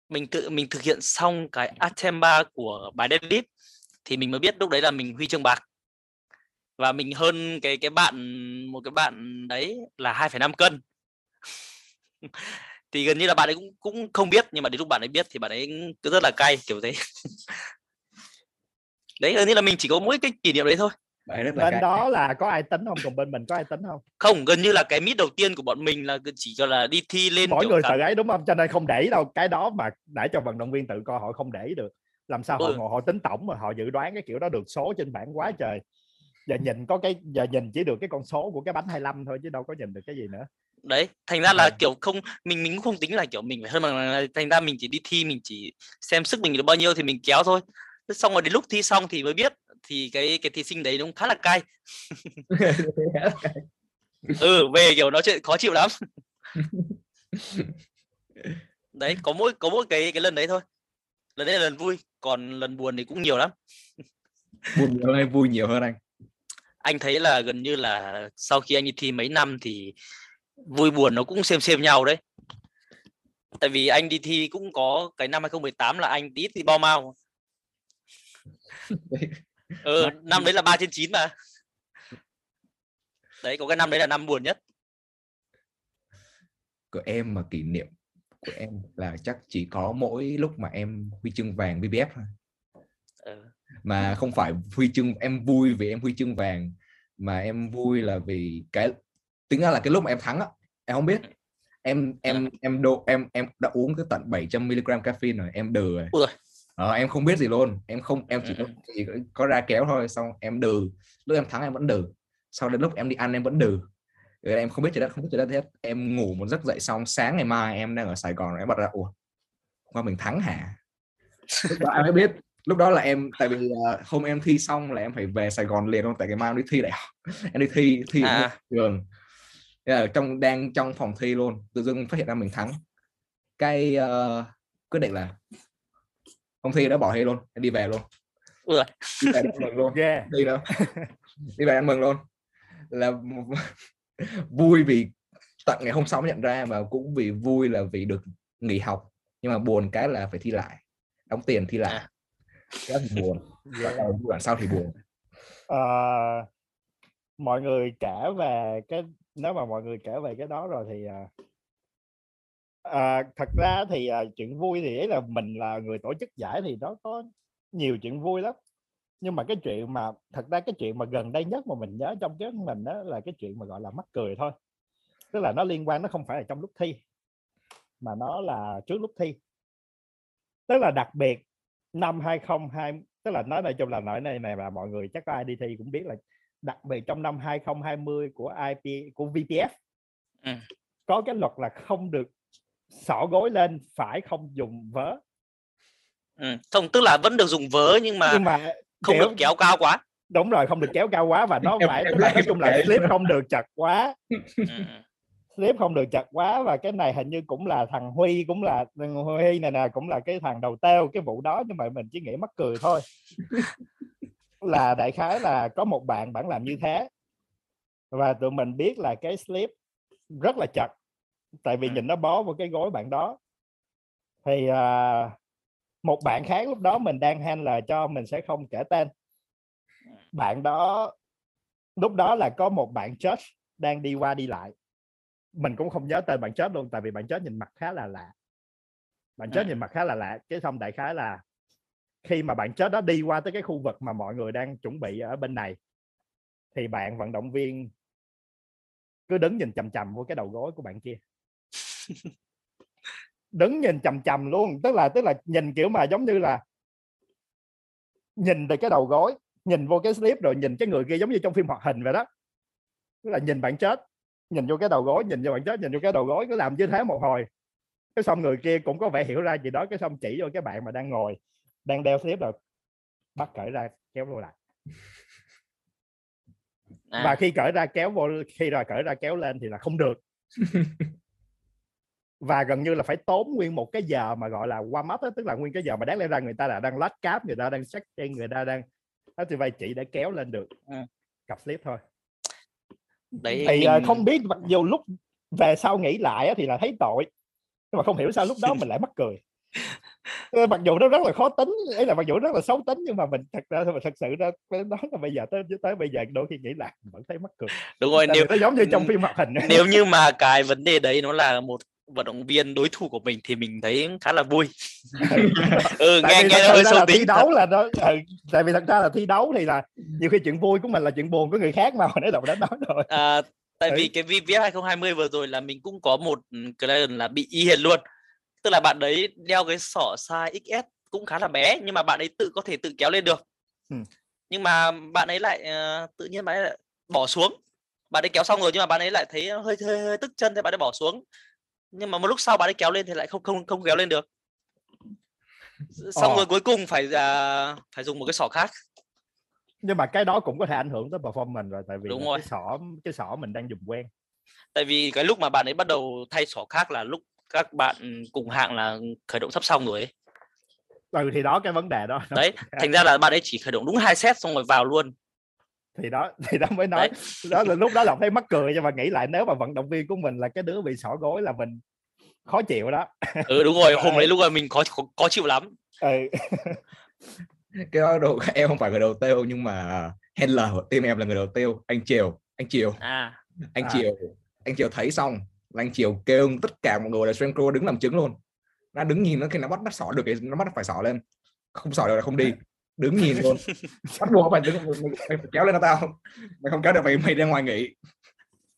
mình tự mình thực hiện xong cái Atemba của bài deadlift thì mình mới biết lúc đấy là mình huy chương bạc. Và mình hơn cái cái bạn một cái bạn đấy là 2,5 cân. [laughs] Thì gần như là bạn ấy cũng cũng không biết nhưng mà đến lúc bạn ấy biết thì bạn ấy cứ rất là cay kiểu thế. [laughs] Đấy gần như là mình chỉ có mỗi cái kỷ niệm đấy thôi bên cay. đó là có ai tính không? Còn bên mình có ai tính không? Không gần như là cái mít đầu tiên của bọn mình là chỉ cho là đi thi lên mỗi người cả- tự ấy đúng không? Cho nên không để đâu. Cái đó mà để cho vận động viên tự coi họ không để được. Làm sao họ Ừ. ngồi họ tính tổng mà họ dự đoán cái kiểu đó được số trên bảng quá trời. Giờ nhìn có cái giờ nhìn chỉ được cái con số của cái bánh 25 thôi chứ đâu có nhìn được cái gì nữa. Đấy thành ra là Ờ. kiểu không mình mình cũng không tính là kiểu mình phải hơn bằng thành ra mình chỉ đi thi mình chỉ xem sức mình được bao nhiêu thì mình kéo thôi. Xong rồi đến lúc thi xong thì mới biết thì cái cái thí sinh đấy nó cũng khá là cay. [laughs] Ừ về kiểu nói chuyện khó chịu lắm. [laughs] Đấy có mỗi có mỗi cái cái lần đấy thôi. Lần đấy là lần vui còn lần buồn thì cũng nhiều lắm. [laughs] Buồn nhiều hay vui nhiều hơn anh? Anh thấy là gần như là sau khi anh đi thi mấy năm thì vui buồn nó cũng xem xem nhau đấy. Tại vì anh đi thi cũng có cái năm 2018 là anh tí thì bao mau ừ, năm đấy là 3 trên 9 mà. Đấy có cái năm đấy là năm buồn nhất. Của em mà kỷ niệm của em là chắc chỉ có mỗi lúc mà em huy chương vàng BBF thôi. Ừ. mà không phải huy chương em vui vì em huy chương vàng mà em vui là vì cái tính ra là cái lúc mà em thắng á em không biết. Em em em độ em em đã uống cái tận 700 mg caffeine rồi em đừ rồi. Ui. Ờ, em không biết gì luôn. Em không em chỉ có, Ừ. chỉ có, có ra kéo thôi xong em đừ. Lúc em thắng em vẫn đừ. Sau đến lúc em đi ăn em vẫn đừ. Rồi em không biết gì đó không biết gì đó hết em ngủ một giấc dậy xong sáng ngày mai em đang ở Sài Gòn rồi em bắt ra ủa qua mình thắng hả? Lúc đó em mới biết. Lúc đó là em tại vì uh, hôm em thi xong là em phải về Sài Gòn liền luôn tại ngày mai em đi thi đại học. [laughs] Em đi thi thi À. trường. Là trong đang trong phòng thi luôn tự dưng phát hiện ra mình thắng. Cái ờ, quyết định là không thi đã bỏ thi luôn đi về luôn. Đi về ăn mừng luôn. [laughs] Ghê đi đâu. Đi về ăn mừng luôn. Là một- [laughs] vui vì tận ngày hôm sau mới nhận ra và cũng vì vui là vì được nghỉ học. Nhưng mà buồn cái là phải thi lại đóng tiền thi lại. À. cái thì buồn [laughs] ghê. Đoạn sau thì buồn. Ờ, mọi người kể về cái nếu mà mọi người kể về cái đó rồi thì à, à, thật ra thì à, chuyện vui thì ấy là mình là người tổ chức giải thì nó có nhiều chuyện vui lắm. Nhưng mà cái chuyện mà thật ra cái chuyện mà gần đây nhất mà mình nhớ trong cái mình đó là cái chuyện mà gọi là mắc cười thôi. Tức là nó liên quan nó không phải là trong lúc thi mà nó là trước lúc thi. Tức là đặc biệt năm 2020 tức là nói nói chung là nói này này là mọi người chắc có ai đi thi cũng biết là đặc biệt trong năm 2020 của IP của VPF Ừ. có cái luật là không được xỏ gối lên phải không dùng vớ ừ. không tức là vẫn được dùng vớ nhưng mà nhưng mà không kiểu- được kéo cao quá đúng rồi không được kéo cao quá và nó phải nói chung là nữa. không được chặt quá ừ. ừ. slip không được chặt quá và cái này hình như cũng là thằng Huy cũng là thằng Huy này nè cũng là cái thằng đầu têu cái vụ đó nhưng mà mình chỉ nghĩ mắc cười thôi [laughs] là đại khái là có một bạn bạn làm như thế và tụi mình biết là cái slip rất là chặt tại vì nhìn nó bó vào cái gối bạn đó. Thì à, một bạn khác lúc đó mình đang handler cho mình sẽ không kể tên. Bạn đó lúc đó là có một bạn church đang đi qua đi lại. Mình cũng không nhớ tên bạn chết luôn tại vì bạn chết nhìn mặt khá là lạ. Bạn chết À. nhìn mặt khá là lạ cái xong đại khái là khi mà bạn chết đó đi qua tới cái khu vực mà mọi người đang chuẩn bị ở bên này thì bạn vận động viên cứ đứng nhìn chằm chằm vô cái đầu gối của bạn kia đứng nhìn chằm chằm luôn tức là tức là nhìn kiểu mà giống như là nhìn từ cái đầu gối nhìn vô cái slip rồi nhìn cái người kia giống như trong phim hoạt hình vậy đó. Tức là nhìn bạn chết nhìn vô cái đầu gối nhìn vô bạn chết nhìn vô cái đầu gối cứ làm như thế một hồi. Cái xong người kia cũng có vẻ hiểu ra gì đó cái xong chỉ vô cái bạn mà đang ngồi đang đeo slip rồi bắt cởi ra kéo vô lại. À, và khi cởi ra kéo vô khi rồi cởi ra kéo lên thì là không được [laughs] và gần như là phải tốn nguyên một cái giờ mà gọi là warm up đó, tức là nguyên cái giờ mà đáng lẽ ra người ta là đang lát cáp người ta đang sắc trên người ta đang đó thì vậy chỉ để kéo lên được Ừ. cặp slip thôi. Đấy thì mình- không biết mặc dù lúc về sau nghĩ lại thì là thấy tội nhưng mà không hiểu sao lúc đó mình lại mắc cười. Ờ, mặc dù nó rất là khó tính ấy là mặc dù rất là xấu tính nhưng mà mình thật ra mà thật sự ra nói là bây giờ tới tới bây giờ đôi khi nghĩ lại mình vẫn thấy mắc cười. Đúng rồi Tại nếu nó giống như trong phim hoạt hình. nếu như mà cái vấn đề đấy nó là một vận động viên đối thủ của mình thì mình thấy khá là vui [laughs] ừ tại nghe nghe nó hơi sâu là thi tính thật. đấu là nó ừ, tại vì thật ra là thi đấu thì là nhiều khi chuyện vui của mình là chuyện buồn của người khác mà [laughs] hồi nãy đọc đã nói rồi à, tại Ừ. vì cái VVF 2020 vừa rồi là mình cũng có một ừ, client là bị y hệt luôn tức là bạn đấy đeo cái sỏ size XS cũng khá là bé nhưng mà bạn ấy tự có thể tự kéo lên được Ừ. nhưng mà bạn ấy lại ờ, tự nhiên bạn ấy lại bỏ xuống bạn ấy kéo xong rồi nhưng mà bạn ấy lại thấy hơi hơi, hơi tức chân thì bạn ấy bỏ xuống nhưng mà một lúc sau bạn ấy kéo lên thì lại không không không kéo lên được xong Ờ. rồi cuối cùng phải à, phải dùng một cái sỏ khác nhưng mà cái đó cũng có thể ảnh hưởng tới performance rồi tại vì Đúng rồi. cái sỏ cái sỏ mình đang dùng quen tại vì cái lúc mà bạn ấy bắt đầu thay sỏ khác là lúc các bạn cùng hạng là khởi động sắp xong rồi ấy. ừ thì đó cái vấn đề đó đấy [laughs] thành ra là bạn ấy chỉ khởi động đúng hai set xong rồi vào luôn thì đó [laughs] thì đó mới nói [laughs] đó là lúc đó là thấy mắc cười nhưng mà nghĩ lại nếu mà vận động viên của mình là cái đứa bị sỏ gối là mình khó chịu đó. Ừ đúng rồi hôm Đấy. lúc mà mình có, có chịu lắm. Ừ. [laughs] cái đó đồ em không phải người đầu tiêu nhưng mà handler của team em là người đầu tiêu anh Triều anh Triều. À. Anh À. Triều anh Triều thấy xong là anh Triều kêu tất cả mọi người là crew đứng làm chứng luôn. Nó đứng nhìn nó khi nó bắt bắt sỏ được thì nó bắt phải sỏ lên. Không sỏ được là không đi đứng nhìn luôn. [laughs] Bắt buộc phải đứng mày phải kéo lên cho tao. Mày không kéo được mày mày ra ngoài nghỉ.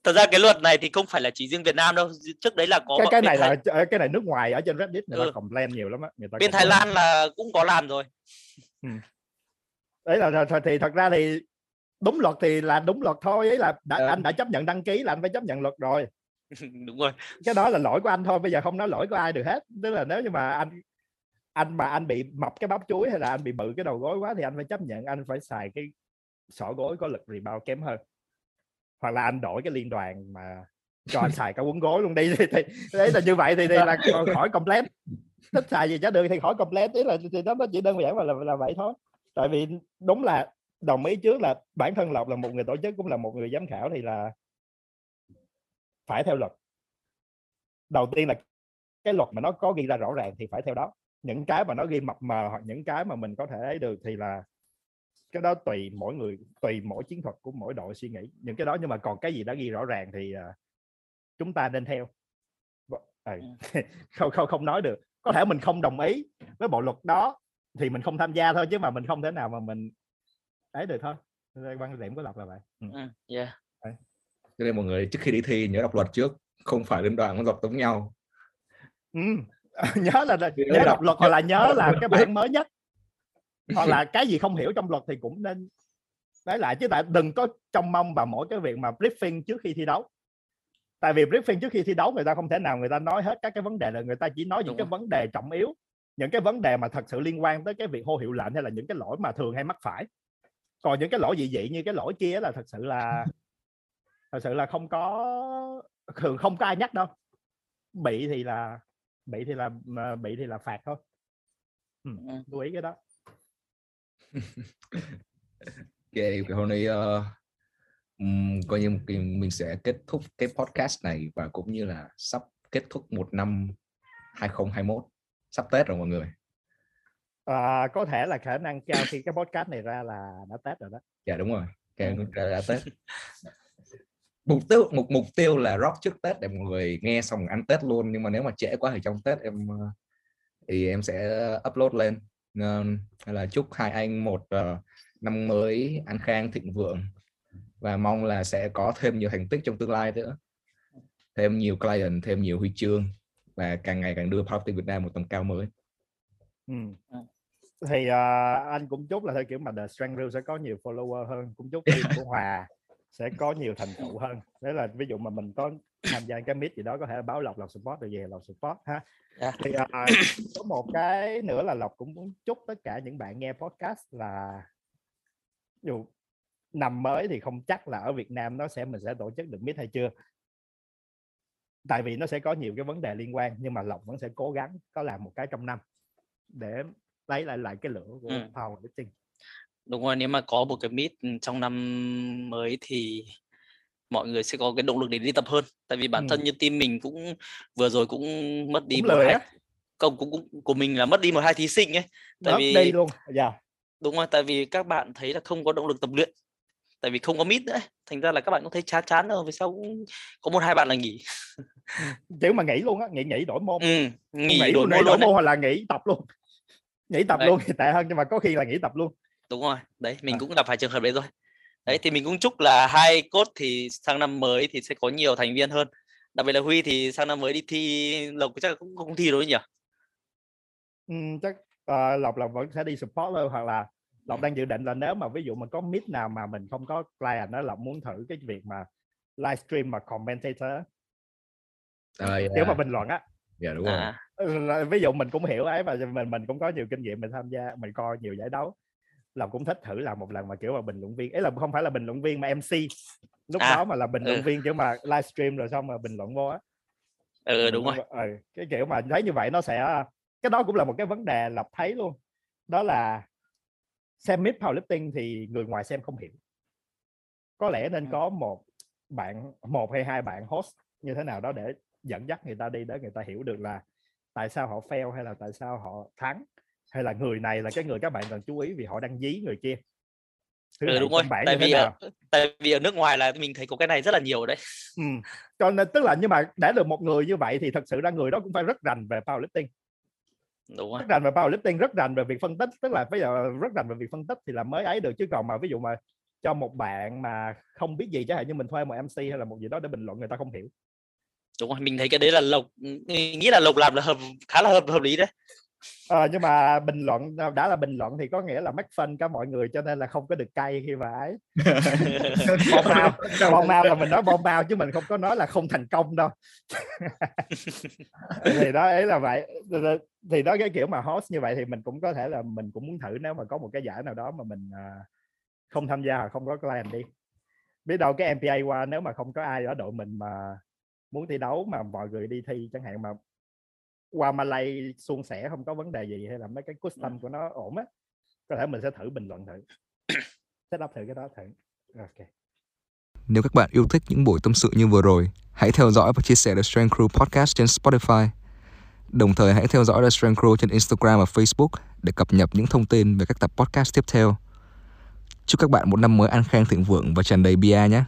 Thật ra cái luật này thì không phải là chỉ riêng Việt Nam đâu. Trước đấy là có cái cái này Thái, là cái này nước ngoài ở trên Reddit người Ừ. ta complain nhiều lắm á người ta bên Thái. Lan là cũng có làm rồi. Đấy là thì, thì thật ra thì đúng luật thì là đúng luật thôi ấy là đã, Ờ. anh đã chấp nhận đăng ký là anh phải chấp nhận luật rồi. [laughs] Đúng rồi. Cái đó là lỗi của anh thôi bây giờ không nói lỗi của ai được hết. Tức là nếu như mà anh anh mà anh bị mập cái bắp chuối hay là anh bị bự cái đầu gối quá thì anh phải chấp nhận anh phải xài cái sỏ gối có lực rebound kém hơn. Hoặc là anh đổi cái liên đoàn mà cho anh xài cả quấn gối luôn đi thì, thì đấy là như vậy thì, thì là khỏi- complete thích xài gì chả được thì khỏi complete ý là thì nó nó chỉ đơn giản là, là là vậy thôi. Tại vì đúng là đồng ý trước là bản thân lộc là một người tổ chức cũng là một người giám khảo thì là phải theo luật. Đầu tiên là cái luật mà nó có ghi ra rõ ràng thì phải theo đó những cái mà nó ghi mập mờ hoặc những cái mà mình có thể ấy được thì là cái đó tùy mỗi người tùy mỗi chiến thuật của mỗi đội suy nghĩ những cái đó nhưng mà còn cái gì đã ghi rõ ràng thì à, chúng ta nên theo Vâng, ừ. [laughs] không không không nói được có thể mình không đồng ý với bộ luật đó thì mình không tham gia thôi chứ mà mình không thể nào mà mình ấy được thôi quan điểm của lộc là vậy ừ. ừ, yeah. cho nên mọi người trước khi đi thi nhớ đọc luật trước không phải liên đoàn có dọc giống nhau Ừ. [laughs] nhớ là Nhớ đọc- luật hoặc là nhớ là cái bản mới nhất. Hoặc là cái gì không hiểu trong luật thì cũng nên nói lại chứ tại đừng có trông mong vào mỗi cái việc mà briefing trước khi thi đấu. Tại vì briefing trước khi thi đấu người ta không thể nào người ta nói hết các cái vấn đề là người ta chỉ nói những Đúng cái rồi. vấn đề trọng yếu những cái vấn đề mà thật sự liên quan tới cái việc hô hiệu lệnh hay là những cái lỗi mà thường hay mắc phải. Còn những cái lỗi dị dị như cái lỗi kia là thật sự là [laughs] thật sự là không có thường không có ai nhắc đâu. Bị thì là bị thì là mà bị thì là phạt thôi ừ. Ừ. lưu ý cái đó [laughs] Ok, hôm nay uh, um, coi như kỳ- mình sẽ kết thúc cái podcast này và cũng như là sắp kết thúc một năm 2021 sắp Tết rồi mọi người À, có thể là khả năng cao khi cái podcast này ra là đã Tết rồi đó. dạ đúng rồi Càng ra, ra Tết [laughs] mục tiêu mục mục tiêu là rock trước Tết để mọi người nghe xong ăn Tết luôn. Nhưng mà nếu mà trễ quá thì trong Tết em ờ, thì em sẽ ờ, upload lên. Ờ, Nên là chúc hai anh một uh, năm mới an khang thịnh vượng. Và mong là sẽ có thêm nhiều thành tích trong tương lai nữa. Thêm nhiều client thêm nhiều huy chương. Và càng ngày càng đưa powerlifting Việt Nam một tầm cao mới. Ừ. À. Thì uh, anh cũng chúc là theo kiểu mà The Strength Reel sẽ có nhiều follower hơn, cũng chúc của Hòa sẽ có nhiều thành tựu hơn. Đấy là ví dụ mà mình có tham gia cái meet gì đó có thể báo lộc lộc support rồi về lộc support ha. Dạ. Thì à, có một cái nữa là lộc cũng muốn chúc tất cả những bạn nghe podcast là dù năm mới thì không chắc là ở Việt Nam nó sẽ mình sẽ tổ chức được meet hay chưa tại vì nó sẽ có nhiều cái vấn đề liên quan nhưng mà lộc vẫn sẽ cố gắng có làm một cái trong năm để lấy lại lại cái lửa của Ừ. powerlifting đúng rồi nếu mà có một cái meet ừ, trong năm mới thì mọi người sẽ có cái động lực để đi tập hơn tại vì bản Ừ. thân như team mình cũng vừa rồi cũng mất đi cũng một lười hai á công cũng, cũng của mình là mất đi một hai thí sinh ấy tại vì đi luôn dạ đúng rồi tại vì các bạn thấy là không có động lực tập luyện tại vì không có meet nữa ấy. thành ra là các bạn cũng thấy chán chán rồi vì sao cũng có một hai bạn là nghỉ kiểu mà nghỉ luôn á nghỉ nghỉ đổi môn ừ, nghỉ nghỉ đổi luôn môn đổi luôn đấy. môn hoặc là nghỉ tập luôn nghỉ tập Đấy. luôn thì tệ hơn nhưng mà có khi là nghỉ tập luôn đúng rồi đấy mình À. cũng gặp phải trường hợp đấy rồi. Đấy thì mình cũng chúc là hai cốt thì sang năm mới thì sẽ có nhiều thành viên hơn. Đặc biệt là huy thì sang năm mới đi thi lộc chắc cũng cũng thi rồi nhỉ? Ừ, chắc ờ, lộc là vẫn sẽ đi support thôi hoặc là lộc đang dự định là nếu mà ví dụ mà có meet nào mà mình không có client đó lộc muốn thử cái việc mà livestream mà commentator à, kiểu mà bình luận á. Dạ đúng rồi. à Ừ, là ví dụ mình cũng hiểu ấy và mình mình cũng có nhiều kinh nghiệm mình tham gia mình coi nhiều giải đấu là cũng thích thử làm một lần mà kiểu mà bình luận viên. Ấy là không phải là bình luận viên mà MC lúc À, đó mà là bình luận ừ. viên kiểu mà livestream rồi xong mà bình luận vô á. Ừ Bình đúng rồi. ừ, cái kiểu mà thấy như vậy nó sẽ cái đó cũng là một cái vấn đề lập thấy luôn. Đó là xem mid powerlifting thì người ngoài xem không hiểu. Có lẽ nên Ừ. có một bạn một hay hai bạn host như thế nào đó để dẫn dắt người ta đi để người ta hiểu được là tại sao họ fail hay là tại sao họ thắng hay là người này là cái người các bạn cần chú ý vì họ đang dí người kia? Thứ ừ đúng rồi bảng tại vì ở, tại vì ở nước ngoài là mình thấy có cái này rất là nhiều đấy. Ừ. cho nên tức là nhưng mà để được một người như vậy thì thật sự ra người đó cũng phải rất rành về powerlifting. Đúng rồi. Rất rành về powerlifting rất rành về việc phân tích tức là bây giờ rất rành về việc phân tích thì là mới ấy được. Chứ còn mà ví dụ mà cho một bạn mà không biết gì chẳng hạn như mình thuê một MC hay là một gì đó để bình luận người ta không hiểu. Đúng rồi mình thấy cái đấy là lộc nghĩ là lộc làm là hợp khá là hợp hợp lý đấy Ờ, nhưng mà bình luận đã là bình luận thì có nghĩa là mắc phân cả mọi người cho nên là không có được cay khi mà ấy bom bao bom bao là mình nói bom bao chứ mình không có nói là không thành công đâu. [laughs] Thì đó ấy là vậy. Thì đó cái kiểu mà host như vậy thì mình cũng có thể là mình cũng muốn thử nếu mà có một cái giải nào đó mà mình à, không tham gia hoặc không có client đi. Biết đâu cái MPA qua nếu mà không có ai ở đội mình mà muốn thi đấu mà mọi người đi thi chẳng hạn mà qua Malay suôn sẻ không có vấn đề gì hay là mấy cái custom của nó ổn á có thể mình sẽ thử bình luận thử [coughs] set up thử cái đó thử ok Nếu các bạn yêu thích những buổi tâm sự như vừa rồi, hãy theo dõi và chia sẻ The Strength Crew Podcast trên Spotify. Đồng thời hãy theo dõi The Strength Crew trên Instagram và Facebook để cập nhật những thông tin về các tập podcast tiếp theo. Chúc các bạn một năm mới an khang thịnh vượng và tràn đầy bia nhé.